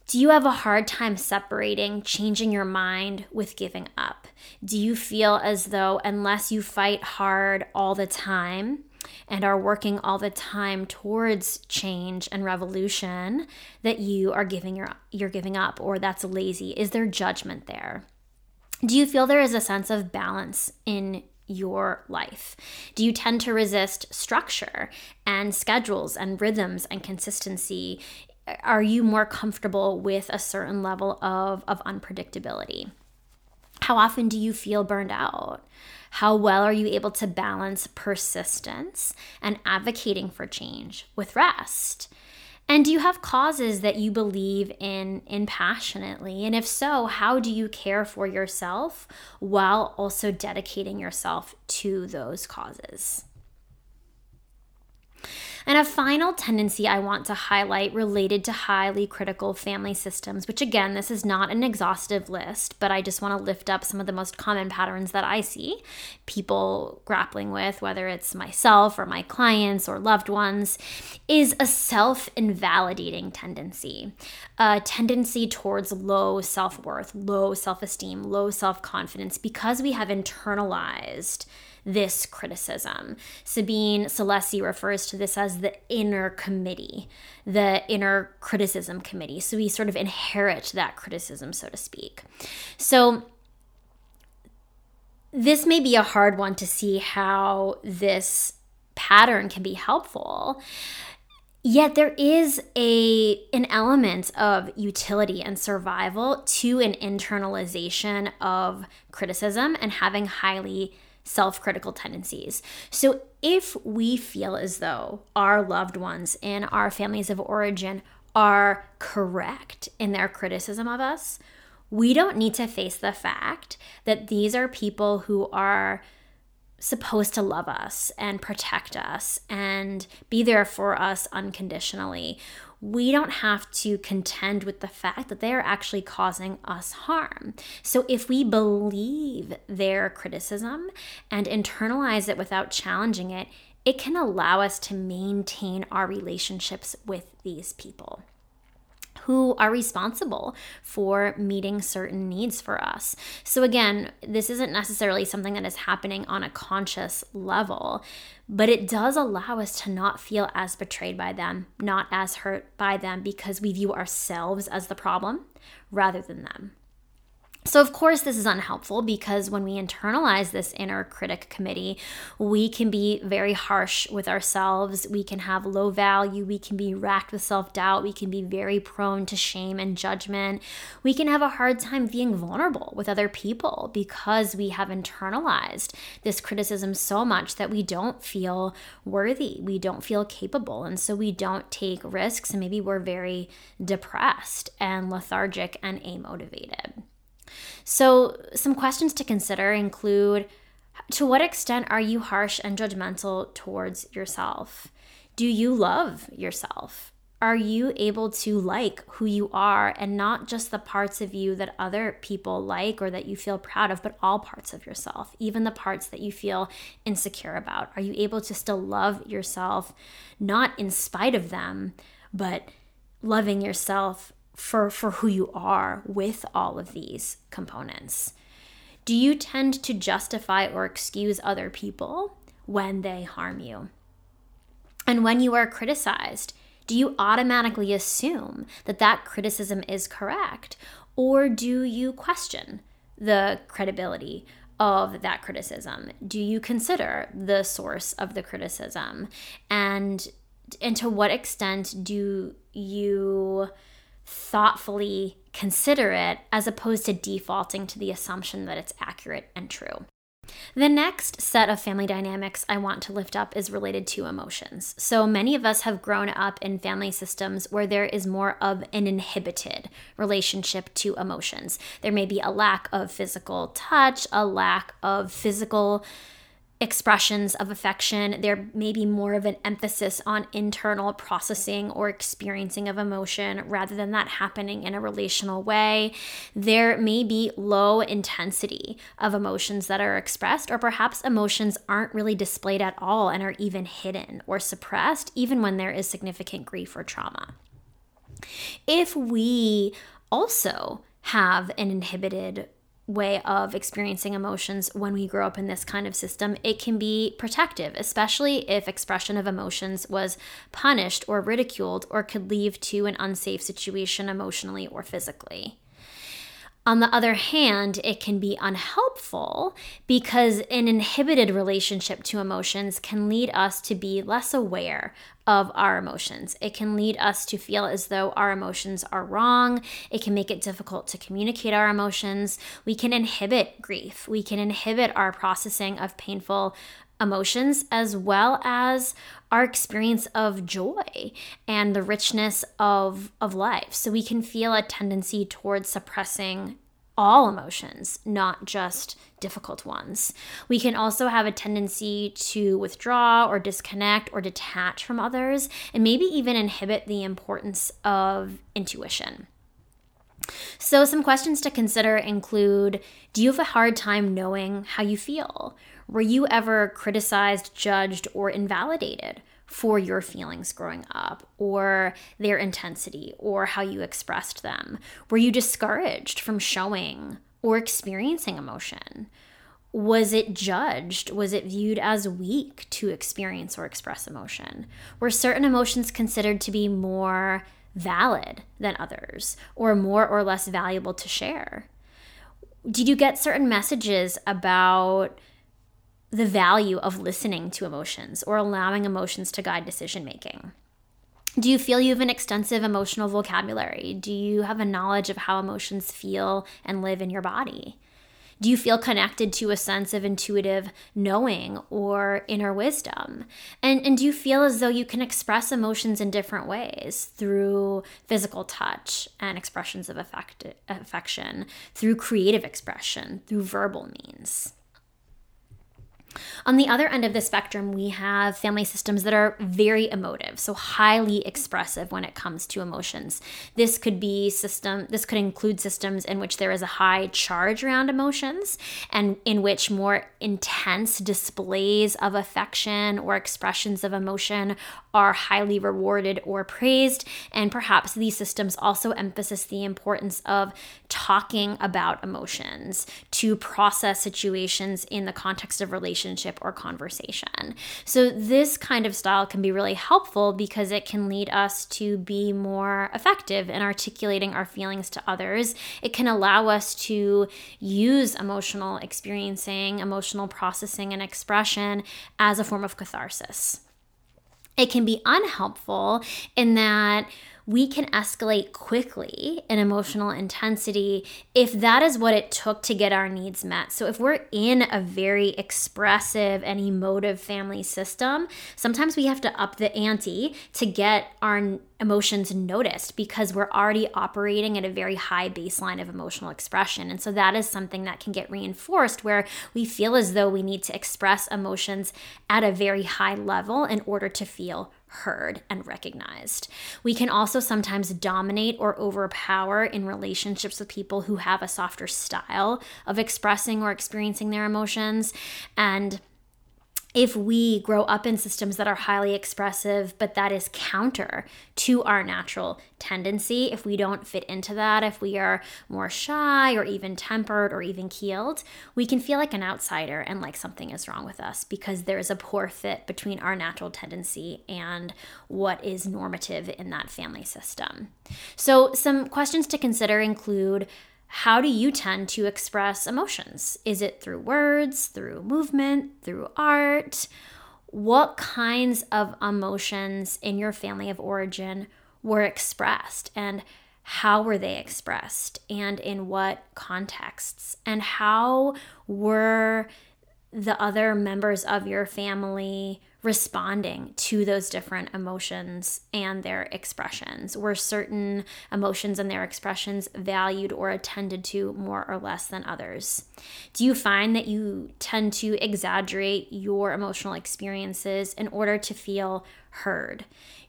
[SPEAKER 1] Do you have a hard time separating changing your mind with giving up? Do you feel as though, unless you fight hard all the time, and are working all the time towards change and revolution that you are giving your you're giving up or that's lazy is there judgment there do you feel there is a sense of balance in your life? Do you tend to resist structure and schedules and rhythms and consistency? Are you more comfortable with a certain level of, of unpredictability? How often do you feel burned out? How well are you able to balance persistence and advocating for change with rest? And do you have causes that you believe in in passionately? And if so, how do you care for yourself while also dedicating yourself to those causes? And a final tendency I want to highlight related to highly critical family systems, which again, this is not an exhaustive list, but I just want to lift up some of the most common patterns that I see people grappling with, whether it's myself or my clients or loved ones, is a self invalidating tendency, a tendency towards low self worth, low self esteem, low self confidence because we have internalized this criticism. Sabine Salesi refers to this as the inner committee, the inner criticism committee. So we sort of inherit that criticism, so to speak. So this may be a hard one to see how this pattern can be helpful. Yet there is a an element of utility and survival to an internalization of criticism and having highly self-critical tendencies. So if we feel as though our loved ones in our families of origin are correct in their criticism of us, we don't need to face the fact that these are people who are supposed to love us and protect us and be there for us unconditionally. We don't have to contend with the fact that they are actually causing us harm. So, if we believe their criticism and internalize it without challenging it, it can allow us to maintain our relationships with these people who are responsible for meeting certain needs for us. So, again, this isn't necessarily something that is happening on a conscious level, but it does allow us to not feel as betrayed by them, not as hurt by them, because we view ourselves as the problem rather than them. So, of course, this is unhelpful because when we internalize this inner critic committee, we can be very harsh with ourselves. We can have low value. We can be racked with self doubt. We can be very prone to shame and judgment. We can have a hard time being vulnerable with other people because we have internalized this criticism so much that we don't feel worthy. We don't feel capable. And so we don't take risks. And maybe we're very depressed and lethargic and amotivated. So, some questions to consider include to what extent are you harsh and judgmental towards yourself? Do you love yourself? Are you able to like who you are and not just the parts of you that other people like or that you feel proud of, but all parts of yourself, even the parts that you feel insecure about? Are you able to still love yourself, not in spite of them, but loving yourself for for who you are with all of these components. Do you tend to justify or excuse other people when they harm you? And when you are criticized do you automatically assume that that criticism is correct? Or do you question the credibility of that criticism? Do you consider the source of the criticism? And and to what extent do you thoughtfully consider it as opposed to defaulting to the assumption that it's accurate and true. The next set of family dynamics I want to lift up is related to emotions. So many of us have grown up in family systems where there is more of an inhibited relationship to emotions. There may be a lack of physical touch, a lack of physical expressions of affection. There may be more of an emphasis on internal processing or experiencing of emotion rather than that happening in a relational way. There may be low intensity of emotions that are expressed, or perhaps emotions aren't really displayed at all and are even hidden or suppressed, even when there is significant grief or trauma. If we also have an inhibited way of experiencing emotions when we grow up in this kind of system, it can be protective, especially if expression of emotions was punished or ridiculed or could lead to an unsafe situation emotionally or physically. On the other hand, it can be unhelpful because an inhibited relationship to emotions can lead us to be less aware of our emotions. It can lead us to feel as though our emotions are wrong. It can make it difficult to communicate our emotions. We can inhibit grief. We can inhibit our processing of painful emotions as well as our experience of joy and the richness of of life so we can feel a tendency towards suppressing all emotions, not just difficult ones. We can also have a tendency to withdraw or disconnect or detach from others, and maybe even inhibit the importance of intuition. So, some questions to consider include Do you have a hard time knowing how you feel? Were you ever criticized, judged, or invalidated for your feelings growing up, or their intensity, or how you expressed them? Were you discouraged from showing or experiencing emotion? Was it judged? Was it viewed as weak to experience or express emotion? Were certain emotions considered to be more valid than others or more or less valuable to share? Did you get certain messages about the value of listening to emotions or allowing emotions to guide decision making? Do you feel you have an extensive emotional vocabulary? Do you have a knowledge of how emotions feel and live in your body? Do you feel connected to a sense of intuitive knowing or inner wisdom? And, and do you feel as though you can express emotions in different ways through physical touch and expressions of affect, affection, through creative expression, through verbal means? On the other end of the spectrum, we have family systems that are very emotive, so highly expressive when it comes to emotions. This could be system this could include systems in which there is a high charge around emotions and in which more intense displays of affection or expressions of emotion are highly rewarded or praised. And perhaps these systems also emphasize the importance of talking about emotions to process situations in the context of relationship or conversation. So, this kind of style can be really helpful because it can lead us to be more effective in articulating our feelings to others. It can allow us to use emotional experiencing, emotional processing, and expression as a form of catharsis it can be unhelpful in that we can escalate quickly in emotional intensity if that is what it took to get our needs met. So, if we're in a very expressive and emotive family system, sometimes we have to up the ante to get our emotions noticed because we're already operating at a very high baseline of emotional expression. And so, that is something that can get reinforced where we feel as though we need to express emotions at a very high level in order to feel heard and recognized. We can also sometimes dominate or overpower in relationships with people who have a softer style of expressing or experiencing their emotions. And if we grow up in systems that are highly expressive, but that is counter to our natural tendency, if we don't fit into that, if we are more shy or even tempered or even keeled, we can feel like an outsider and like something is wrong with us because there is a poor fit between our natural tendency and what is normative in that family system. So, some questions to consider include how do you tend to express emotions? Is it through words, through movement, through art? What kinds of emotions in your family of origin were expressed and how were they expressed and in what contexts? And how were the other members of your family responding to those different emotions and their expressions? Were certain emotions and their expressions valued or attended to more or less than others? Do you find that you tend to exaggerate your emotional experiences in order to feel heard?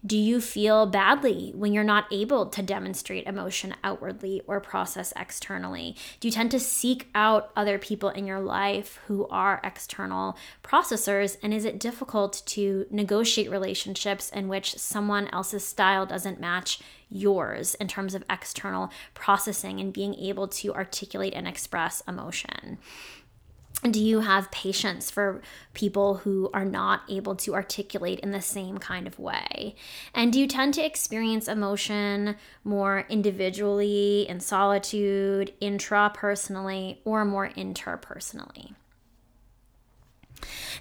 [SPEAKER 1] Do you feel badly when you're not able to demonstrate emotion outwardly or process externally? Do you tend to seek out other people in your life who are external processors? And is it difficult to negotiate relationships in which someone else's style doesn't match yours in terms of external processing and being able to articulate and express emotion? Do you have patience for people who are not able to articulate in the same kind of way? And do you tend to experience emotion more individually, in solitude, intrapersonally, or more interpersonally?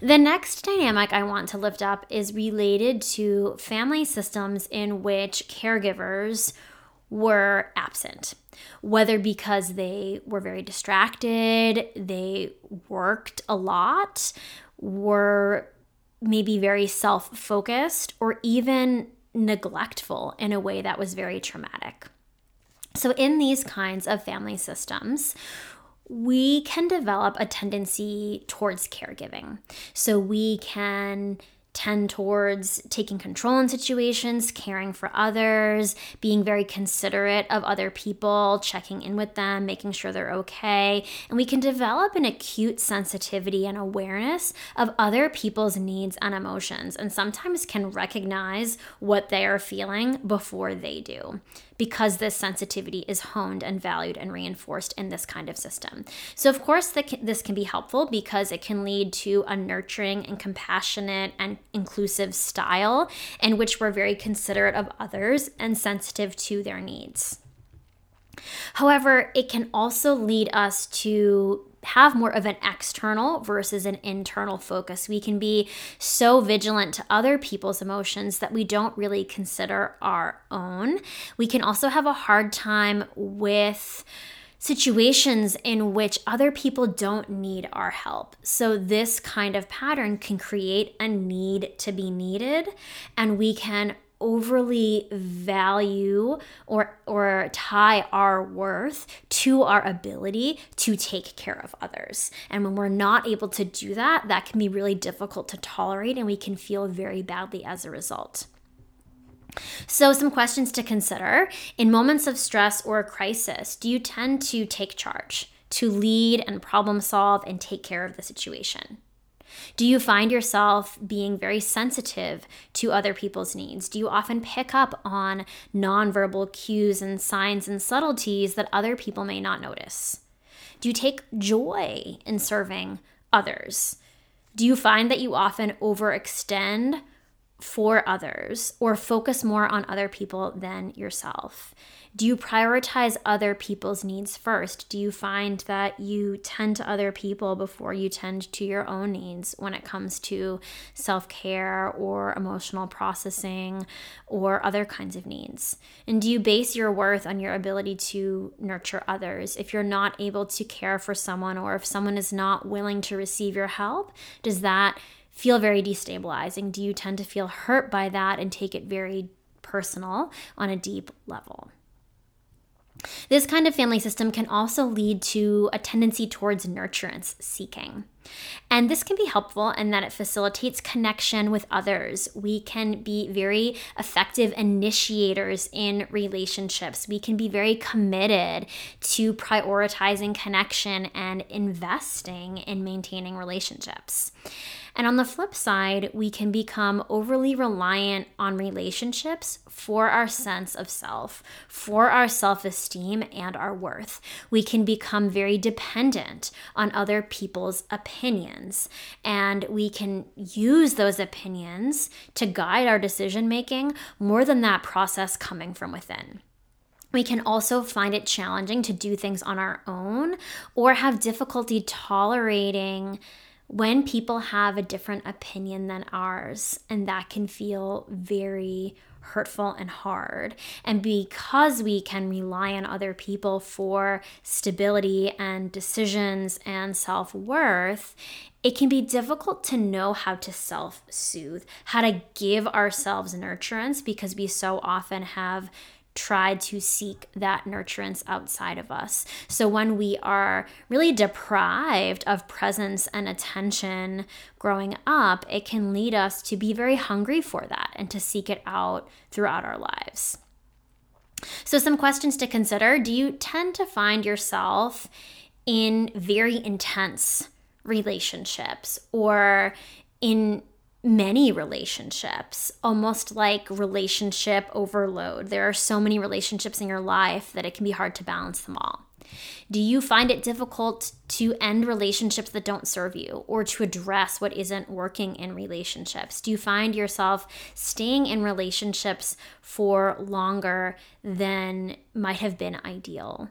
[SPEAKER 1] The next dynamic I want to lift up is related to family systems in which caregivers were absent, whether because they were very distracted, they worked a lot, were maybe very self focused, or even neglectful in a way that was very traumatic. So, in these kinds of family systems, we can develop a tendency towards caregiving. So, we can tend towards taking control in situations, caring for others, being very considerate of other people, checking in with them, making sure they're okay. And we can develop an acute sensitivity and awareness of other people's needs and emotions, and sometimes can recognize what they are feeling before they do because this sensitivity is honed and valued and reinforced in this kind of system. So, of course, this can be helpful because it can lead to a nurturing and compassionate and inclusive style in which we're very considerate of others and sensitive to their needs. However, it can also lead us to have more of an external versus an internal focus. We can be so vigilant to other people's emotions that we don't really consider our own. We can also have a hard time with situations in which other people don't need our help. So, this kind of pattern can create a need to be needed, and we can overly value or or tie our worth to our ability to take care of others. And when we're not able to do that, that can be really difficult to tolerate and we can feel very badly as a result. So, some questions to consider. In moments of stress or crisis, do you tend to take charge, to lead and problem solve and take care of the situation? Do you find yourself being very sensitive to other people's needs? Do you often pick up on nonverbal cues and signs and subtleties that other people may not notice? Do you take joy in serving others? Do you find that you often overextend for others or focus more on other people than yourself? Do you prioritize other people's needs first? Do you find that you tend to other people before you tend to your own needs when it comes to self care or emotional processing or other kinds of needs? And do you base your worth on your ability to nurture others? If you're not able to care for someone or if someone is not willing to receive your help, does that feel very destabilizing? Do you tend to feel hurt by that and take it very personal on a deep level? This kind of family system can also lead to a tendency towards nurturance seeking. And this can be helpful in that it facilitates connection with others. We can be very effective initiators in relationships. We can be very committed to prioritizing connection and investing in maintaining relationships. And on the flip side, we can become overly reliant on relationships for our sense of self, for our self esteem, and our worth. We can become very dependent on other people's opinions, and we can use those opinions to guide our decision making more than that process coming from within. We can also find it challenging to do things on our own or have difficulty tolerating when people have a different opinion than ours, and that can feel very hurtful and hard. And because we can rely on other people for stability and decisions and self worth, it can be difficult to know how to self soothe, how to give ourselves nurturance because we so often have tried to seek that nurturance outside of us. So when we are really deprived of presence and attention growing up, it can lead us to be very hungry for that and to seek it out throughout our lives. So, some questions to consider Do you tend to find yourself in very intense relationships or in many relationships, almost like relationship overload. There are so many relationships in your life that it can be hard to balance them all. Do you find it difficult to end relationships that don't serve you or to address what isn't working in relationships? Do you find yourself staying in relationships for longer than might have been ideal?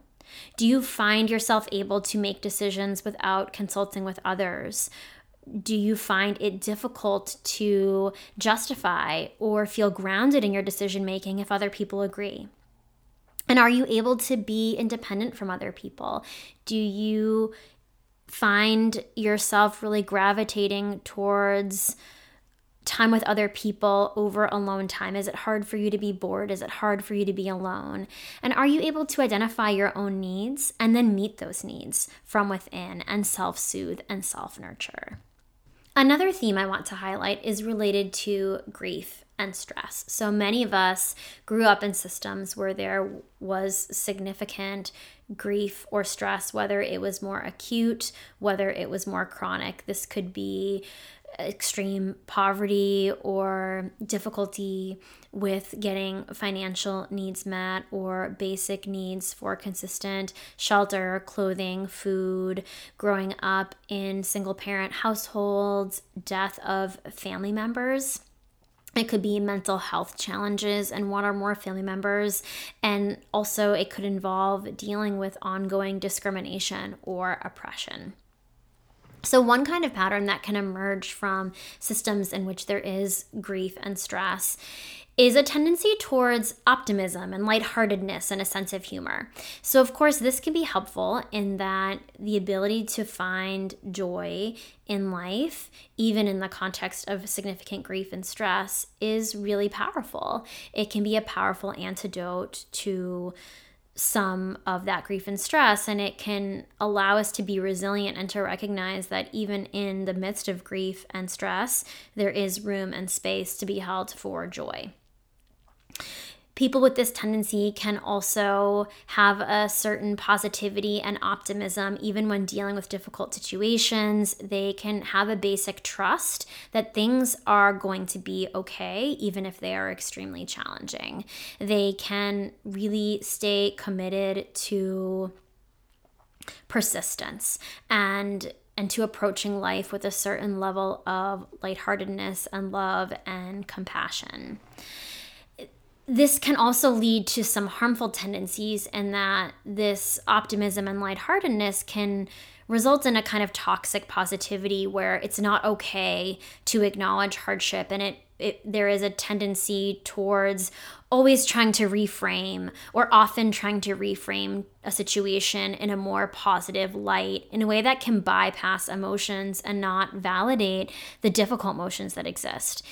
[SPEAKER 1] Do you find yourself able to make decisions without consulting with others? Do you find it difficult to justify or feel grounded in your decision making if other people agree? And are you able to be independent from other people? Do you find yourself really gravitating towards time with other people over alone time? Is it hard for you to be bored? Is it hard for you to be alone? And are you able to identify your own needs and then meet those needs from within and self soothe and self nurture? Another theme I want to highlight is related to grief and stress. So many of us grew up in systems where there was significant grief or stress, whether it was more acute, whether it was more chronic. This could be extreme poverty or difficulty with getting financial needs met or basic needs for consistent shelter, clothing, food, growing up in single parent households, death of family members. It could be mental health challenges and one or more family members. And also, it could involve dealing with ongoing discrimination or oppression. So, one kind of pattern that can emerge from systems in which there is grief and stress is a tendency towards optimism and lightheartedness and a sense of humor. So, of course, this can be helpful in that the ability to find joy in life, even in the context of significant grief and stress, is really powerful. It can be a powerful antidote to some of that grief and stress and it can allow us to be resilient and to recognize that even in the midst of grief and stress there is room and space to be held for joy People with this tendency can also have a certain positivity and optimism even when dealing with difficult situations. They can have a basic trust that things are going to be okay, even if they are extremely challenging. They can really stay committed to persistence and and to approaching life with a certain level of lightheartedness and love and compassion this can also lead to some harmful tendencies, and that this optimism and lightheartedness can result in a kind of toxic positivity where it's not okay to acknowledge hardship and it, it there is a tendency towards always trying to reframe or often trying to reframe a situation in a more positive light in a way that can bypass emotions and not validate the difficult emotions that exist.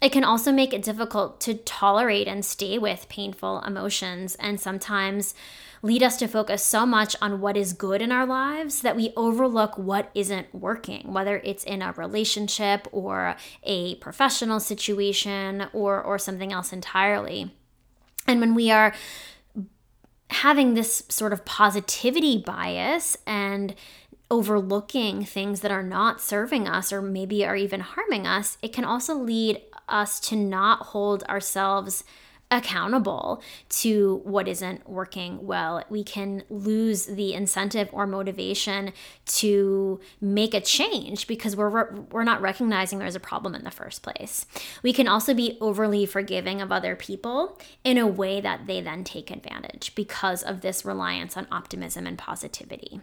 [SPEAKER 1] It can also make it difficult to tolerate and stay with painful emotions and sometimes lead us to focus so much on what is good in our lives that we overlook what isn't working, whether it's in a relationship or a professional situation or or something else entirely. And when we are having this sort of positivity bias and overlooking things that are not serving us or maybe are even harming us, it can also lead us to not hold ourselves accountable to what isn't working well. We can lose the incentive or motivation to make a change because we're we're not recognizing there's a problem in the first place. We can also be overly forgiving of other people in a way that they then take advantage because of this reliance on optimism and positivity.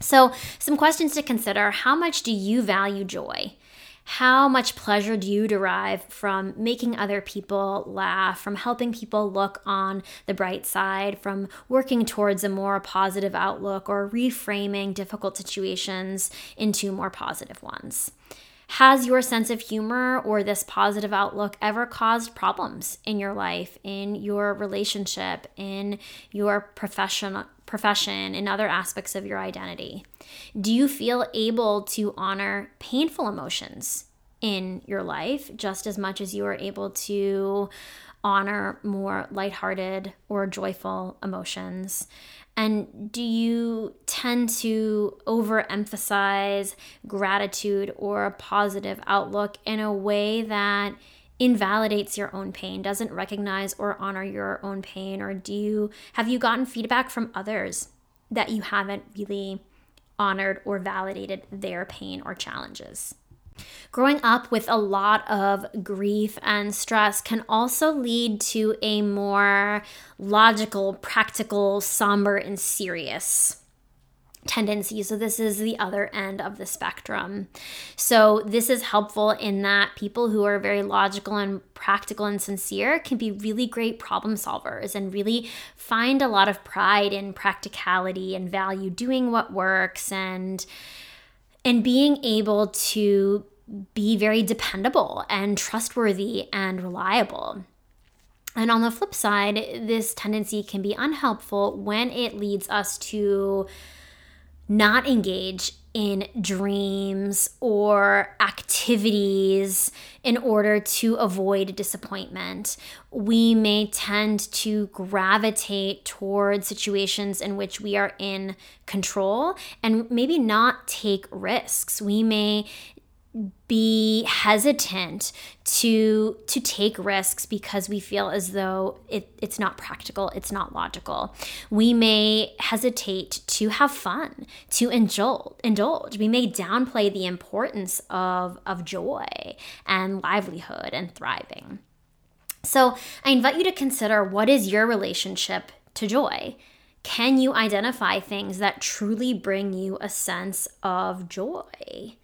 [SPEAKER 1] So, some questions to consider. How much do you value joy? How much pleasure do you derive from making other people laugh, from helping people look on the bright side, from working towards a more positive outlook, or reframing difficult situations into more positive ones? Has your sense of humor or this positive outlook ever caused problems in your life, in your relationship, in your professional profession, in other aspects of your identity? Do you feel able to honor painful emotions in your life just as much as you are able to honor more lighthearted or joyful emotions? And do you tend to overemphasize gratitude or a positive outlook in a way that invalidates your own pain, doesn't recognize or honor your own pain? Or do you have you gotten feedback from others that you haven't really honored or validated their pain or challenges? Growing up with a lot of grief and stress can also lead to a more logical, practical, somber, and serious tendency. So, this is the other end of the spectrum. So, this is helpful in that people who are very logical and practical and sincere can be really great problem solvers and really find a lot of pride in practicality and value doing what works and and being able to be very dependable and trustworthy and reliable. And on the flip side, this tendency can be unhelpful when it leads us to not engage in dreams or activities in order to avoid disappointment. We may tend to gravitate toward situations in which we are in control and maybe not take risks. We may be hesitant to to take risks because we feel as though it, it's not practical it's not logical. We may hesitate to have fun to indulge indulge. We may downplay the importance of of joy and livelihood and thriving. So i invite you to consider what is your relationship to joy. Can you identify things that truly bring you a sense of joy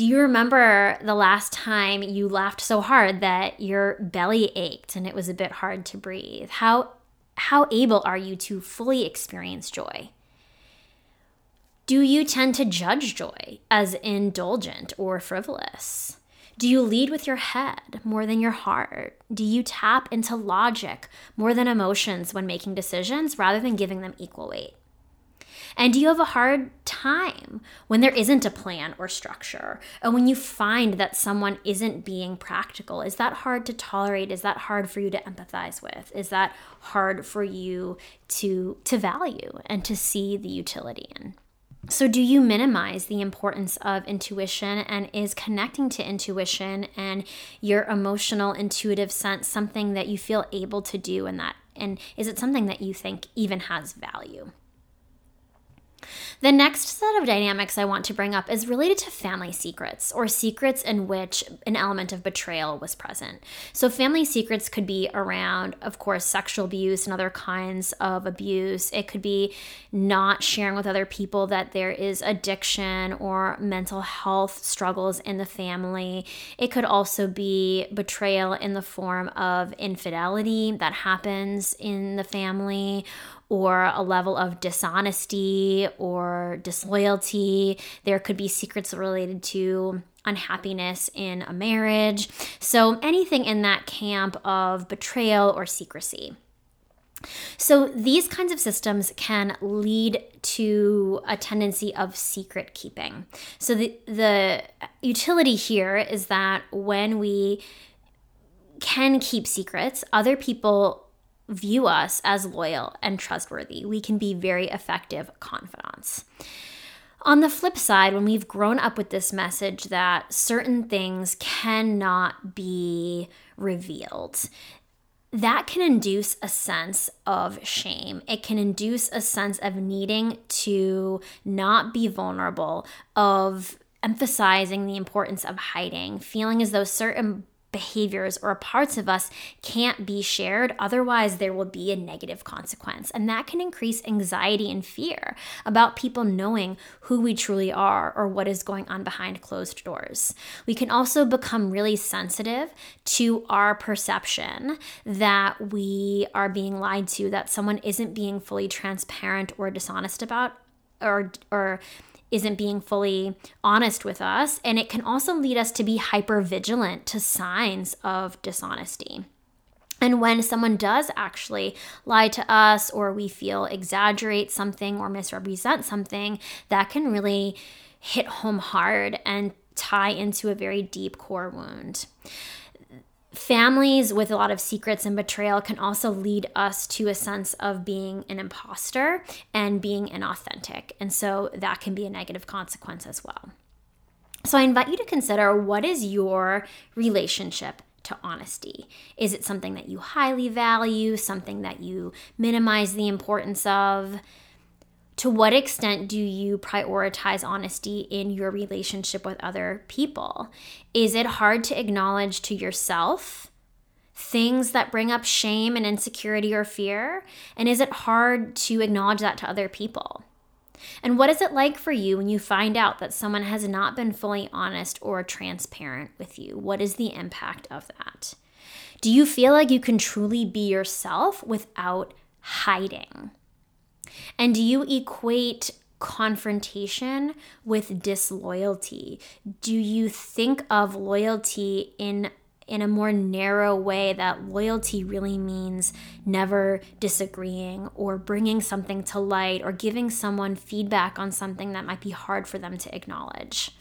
[SPEAKER 1] do you remember the last time you laughed so hard that your belly ached and it was a bit hard to breathe? How how able are you to fully experience joy? Do you tend to judge joy as indulgent or frivolous? Do you lead with your head more than your heart? Do you tap into logic more than emotions when making decisions rather than giving them equal weight? And do you have a hard time when there isn't a plan or structure? And when you find that someone isn't being practical? Is that hard to tolerate? Is that hard for you to empathize with? Is that hard for you to to value and to see the utility in? So, do you minimize the importance of intuition and is connecting to intuition and your emotional, intuitive sense something that you feel able to do in that? And is it something that you think even has value? The next set of dynamics I want to bring up is related to family secrets or secrets in which an element of betrayal was present. So, family secrets could be around, of course, sexual abuse and other kinds of abuse. It could be not sharing with other people that there is addiction or mental health struggles in the family. It could also be betrayal in the form of infidelity that happens in the family or a level of dishonesty or disloyalty. There could be secrets related to unhappiness in a marriage. So, anything in that camp of betrayal or secrecy. So, these kinds of systems can lead to a tendency of secret keeping. So, the, the utility here is that when we can keep secrets, other people view us as loyal and trustworthy. We can be very effective confidants. On the flip side, when we've grown up with this message that certain things cannot be revealed, that can induce a sense of shame. It can induce a sense of needing to not be vulnerable, of emphasizing the importance of hiding, feeling as though certain behaviors or parts of us can't be shared. Otherwise, there will be a negative consequence. And that can increase anxiety and fear about people knowing who we truly are or what is going on behind closed doors. We can also become really sensitive to our perception that we are being lied to, that someone isn't being fully transparent or dishonest about or or isn't being fully honest with us. And it can also lead us to be hyper vigilant to signs of dishonesty. And when someone does actually lie to us, or we feel exaggerate something or misrepresent something, that can really hit home hard and tie into a very deep core wound families with a lot of secrets and betrayal can also lead us to a sense of being an imposter and being inauthentic. And so that can be a negative consequence as well. So I invite you to consider what is your relationship to honesty? Is it something that you highly value, something that you minimize the importance of? To what extent do you prioritize honesty in your relationship with other people? Is it hard to acknowledge to yourself things that bring up shame and insecurity or fear? And is it hard to acknowledge that to other people? And what is it like for you when you find out that someone has not been fully honest or transparent with you? What is the impact of that? Do you feel like you can truly be yourself without hiding? And do you equate confrontation with disloyalty? Do you think of loyalty in in a more narrow way that loyalty really means never disagreeing or bringing something to light or giving someone feedback on something that might be hard for them to acknowledge?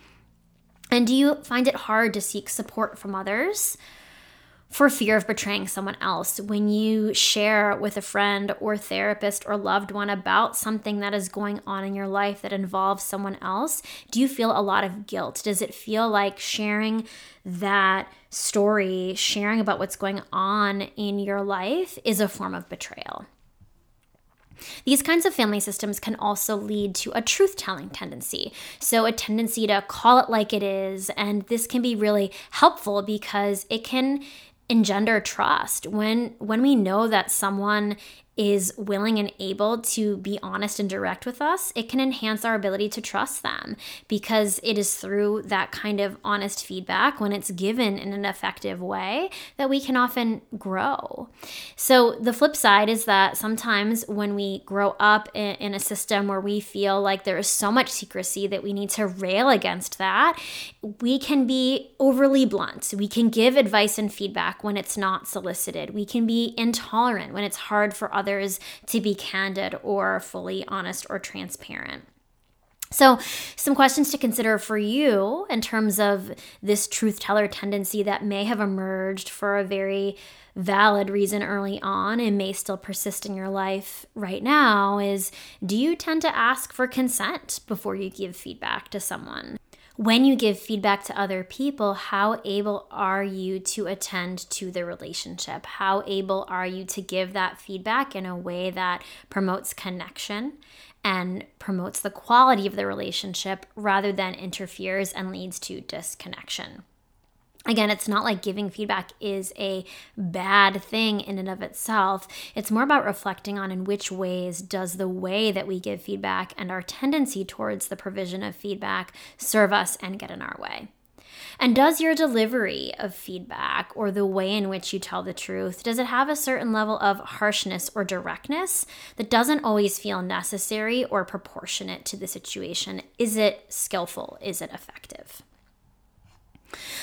[SPEAKER 1] And do you find it hard to seek support from others for fear of betraying someone else. When you share with a friend or therapist or loved one about something that is going on in your life that involves someone else, do you feel a lot of guilt? Does it feel like sharing that story, sharing about what's going on in your life, is a form of betrayal? These kinds of family systems can also lead to a truth telling tendency. So, a tendency to call it like it is. And this can be really helpful because it can engender trust when when we know that someone is willing and able to be honest and direct with us, it can enhance our ability to trust them because it is through that kind of honest feedback when it's given in an effective way that we can often grow. So, the flip side is that sometimes when we grow up in, in a system where we feel like there is so much secrecy that we need to rail against that, we can be overly blunt. We can give advice and feedback when it's not solicited. We can be intolerant when it's hard for others to be candid or fully honest or transparent. So, some questions to consider for you in terms of this truth teller tendency that may have emerged for a very valid reason early on and may still persist in your life right now is do you tend to ask for consent before you give feedback to someone? When you give feedback to other people, how able are you to attend to the relationship? How able are you to give that feedback in a way that promotes connection and promotes the quality of the relationship rather than interferes and leads to disconnection? Again, it's not like giving feedback is a bad thing in and of itself. It's more about reflecting on in which ways does the way that we give feedback and our tendency towards the provision of feedback serve us and get in our way. And does your delivery of feedback or the way in which you tell the truth, does it have a certain level of harshness or directness that doesn't always feel necessary or proportionate to the situation? Is it skillful? Is it effective?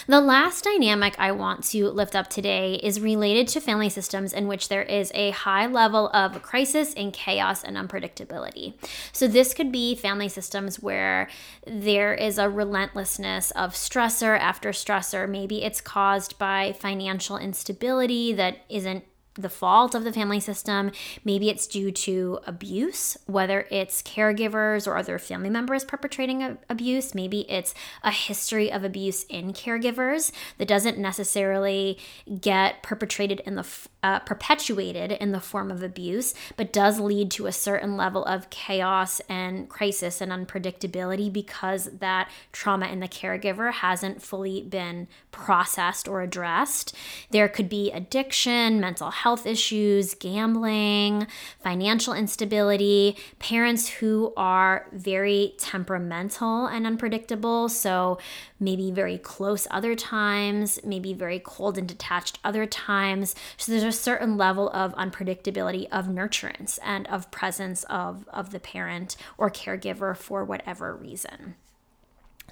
[SPEAKER 1] The last dynamic I want to lift up today is related to family systems in which there is a high level of crisis and chaos and unpredictability. So, this could be family systems where there is a relentlessness of stressor after stressor. Maybe it's caused by financial instability that isn't the fault of the family system. Maybe it's due to abuse, whether it's caregivers or other family members perpetrating abuse. Maybe it's a history of abuse in caregivers that doesn't necessarily get perpetrated in the uh, perpetuated in the form of abuse, but does lead to a certain level of chaos and crisis and unpredictability because that trauma in the caregiver hasn't fully been processed or addressed. There could be addiction, mental health issues, gambling, financial instability, parents who are very temperamental and unpredictable. So, maybe very close other times, maybe very cold and detached other times. So there's a certain level of unpredictability of nurturance and of presence of, of the parent or caregiver for whatever reason.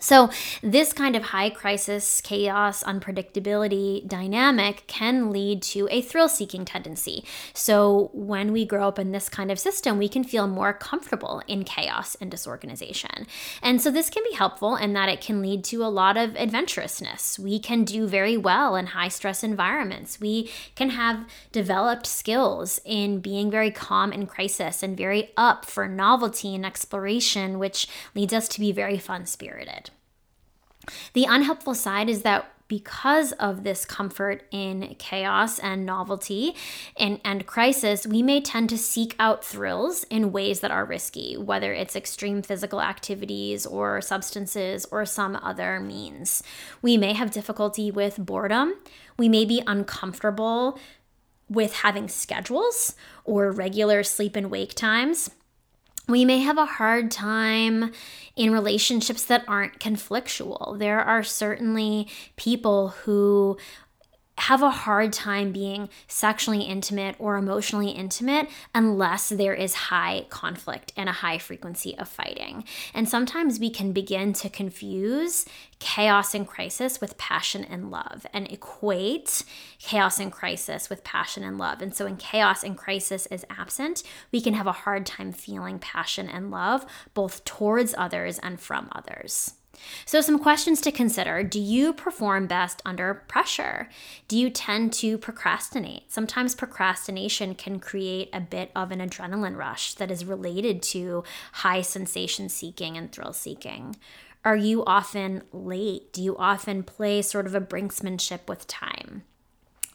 [SPEAKER 1] So, this kind of high crisis, chaos, unpredictability dynamic can lead to a thrill seeking tendency. So, when we grow up in this kind of system, we can feel more comfortable in chaos and disorganization. And so, this can be helpful in that it can lead to a lot of adventurousness. We can do very well in high stress environments. We can have developed skills in being very calm in crisis and very up for novelty and exploration, which leads us to be very fun spirited. The unhelpful side is that because of this comfort in chaos and novelty and, and crisis, we may tend to seek out thrills in ways that are risky, whether it's extreme physical activities or substances or some other means. We may have difficulty with boredom. We may be uncomfortable with having schedules or regular sleep and wake times we may have a hard time in relationships that aren't conflictual. There are certainly people who have a hard time being sexually intimate or emotionally intimate unless there is high conflict and a high frequency of fighting. And sometimes we can begin to confuse chaos and crisis with passion and love and equate chaos and crisis with passion and love. And so when chaos and crisis is absent, we can have a hard time feeling passion and love both towards others and from others. So, some questions to consider Do you perform best under pressure? Do you tend to procrastinate? Sometimes procrastination can create a bit of an adrenaline rush that is related to high sensation seeking and thrill seeking. Are you often late? Do you often play sort of a brinksmanship with time?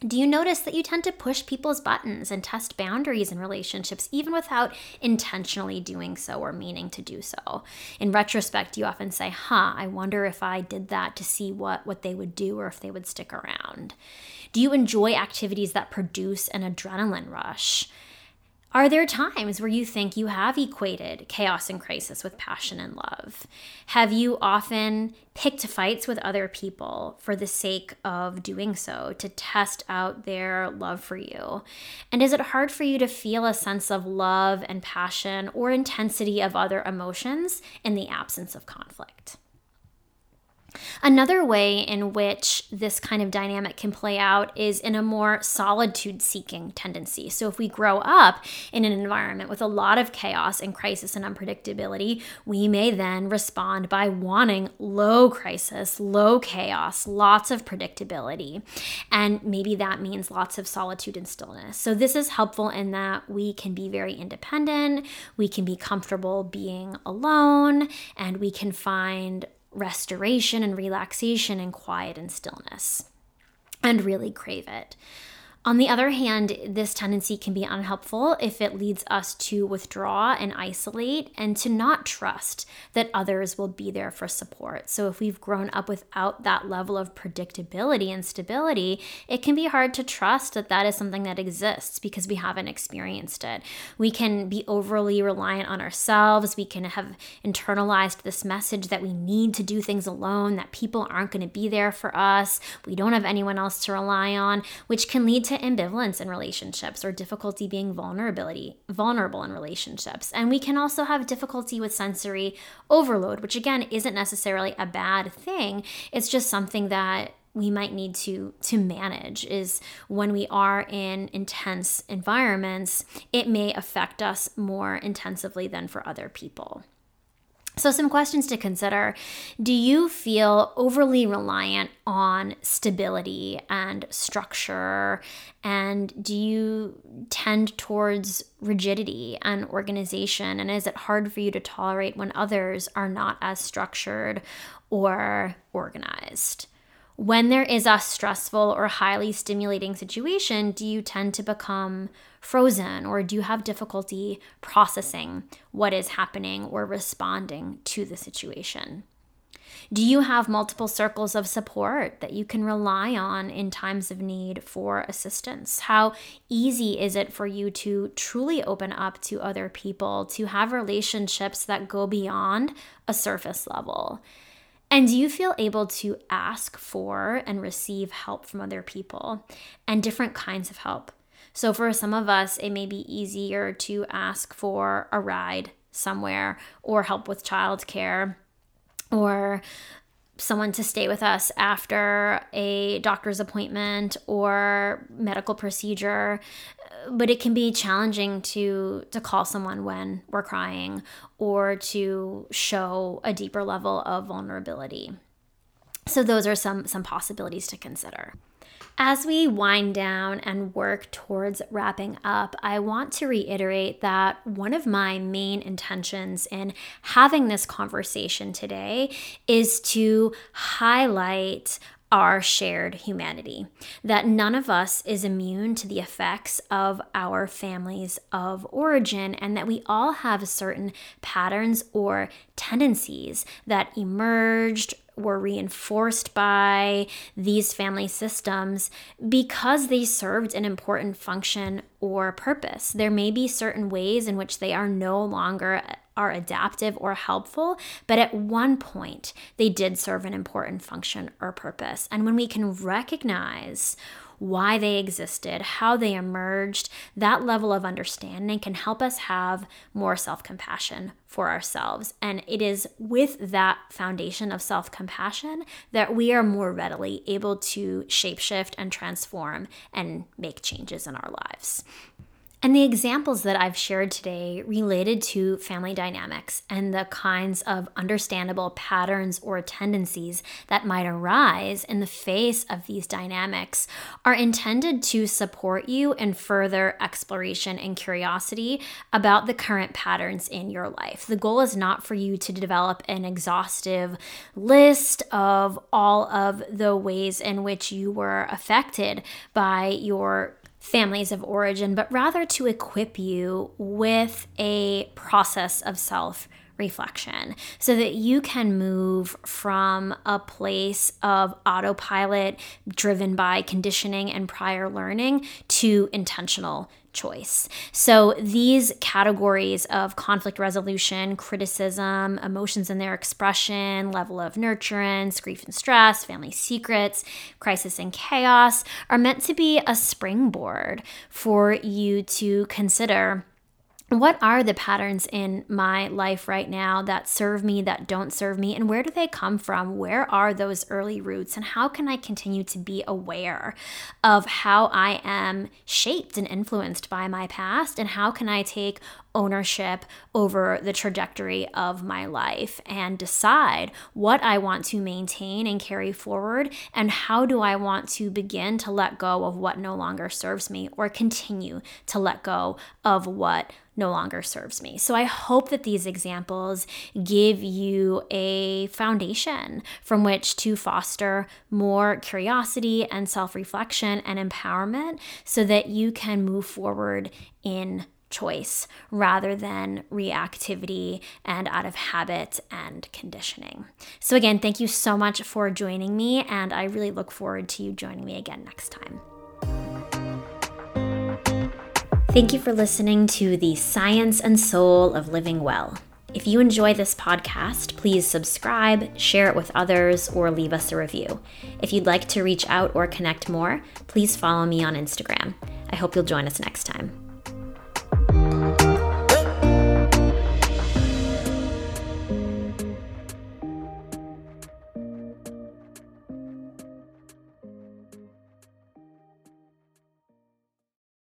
[SPEAKER 1] Do you notice that you tend to push people's buttons and test boundaries in relationships even without intentionally doing so or meaning to do so? In retrospect, you often say, "Huh, I wonder if I did that to see what what they would do or if they would stick around." Do you enjoy activities that produce an adrenaline rush? Are there times where you think you have equated chaos and crisis with passion and love? Have you often picked fights with other people for the sake of doing so, to test out their love for you? And is it hard for you to feel a sense of love and passion or intensity of other emotions in the absence of conflict? Another way in which this kind of dynamic can play out is in a more solitude seeking tendency. So, if we grow up in an environment with a lot of chaos and crisis and unpredictability, we may then respond by wanting low crisis, low chaos, lots of predictability. And maybe that means lots of solitude and stillness. So, this is helpful in that we can be very independent, we can be comfortable being alone, and we can find restoration and relaxation and quiet and stillness and really crave it. On the other hand, this tendency can be unhelpful if it leads us to withdraw and isolate and to not trust that others will be there for support. So, if we've grown up without that level of predictability and stability, it can be hard to trust that that is something that exists because we haven't experienced it. We can be overly reliant on ourselves. We can have internalized this message that we need to do things alone, that people aren't going to be there for us. We don't have anyone else to rely on, which can lead to ambivalence in relationships or difficulty being vulnerability vulnerable in relationships. And we can also have difficulty with sensory overload, which again isn't necessarily a bad thing. It's just something that we might need to to manage is when we are in intense environments it may affect us more intensively than for other people so, some questions to consider. Do you feel overly reliant on stability and structure? And do you tend towards rigidity and organization? And is it hard for you to tolerate when others are not as structured or organized? When there is a stressful or highly stimulating situation, do you tend to become frozen or do you have difficulty processing what is happening or responding to the situation? Do you have multiple circles of support that you can rely on in times of need for assistance? How easy is it for you to truly open up to other people, to have relationships that go beyond a surface level? And do you feel able to ask for and receive help from other people and different kinds of help? So, for some of us, it may be easier to ask for a ride somewhere or help with childcare or someone to stay with us after a doctor's appointment or medical procedure but it can be challenging to to call someone when we're crying or to show a deeper level of vulnerability. So those are some some possibilities to consider as we wind down and work towards wrapping up, I want to reiterate that one of my main intentions in having this conversation today is to highlight our shared humanity, that none of us is immune to the effects of our families of origin, and that we all have certain patterns or tendencies that emerged were reinforced by these family systems because they served an important function or purpose. There may be certain ways in which they are no longer are adaptive or helpful, but at one point they did serve an important function or purpose. And when we can recognize why they existed, how they emerged, that level of understanding can help us have more self compassion for ourselves. And it is with that foundation of self compassion that we are more readily able to shapeshift and transform and make changes in our lives. And the examples that I've shared today related to family dynamics and the kinds of understandable patterns or tendencies that might arise in the face of these dynamics are intended to support you in further exploration and curiosity about the current patterns in your life. The goal is not for you to develop an exhaustive list of all of the ways in which you were affected by your families of origin, but rather to equip you with a process of self reflection so that you can move from a place of autopilot driven by conditioning and prior learning to intentional choice. So, these categories of conflict resolution, criticism, emotions and their expression, level of nurturance, grief and stress, family secrets, crisis and chaos are meant to be a springboard for you to consider what are the patterns in my life right now that serve me, that don't serve me, and where do they come from? Where are those early roots, and how can I continue to be aware of how I am shaped and influenced by my past, and how can I take ownership over the trajectory of my life and decide what I want to maintain and carry forward, and how do I want to begin to let go of what no longer serves me or continue to let go of what no longer serves me. So I hope that these examples give you a foundation from which to foster more curiosity and self reflection and empowerment so that you can move forward in choice rather than reactivity and out of habit and conditioning. So, again, thank you so much for joining me, and I really look forward to you joining me again next time. Thank you for listening to the Science and Soul of Living Well. If you enjoy this podcast, please subscribe, share it with others, or leave us a review. If you'd like to reach out or connect more, please follow me on Instagram. I hope you'll join us next time.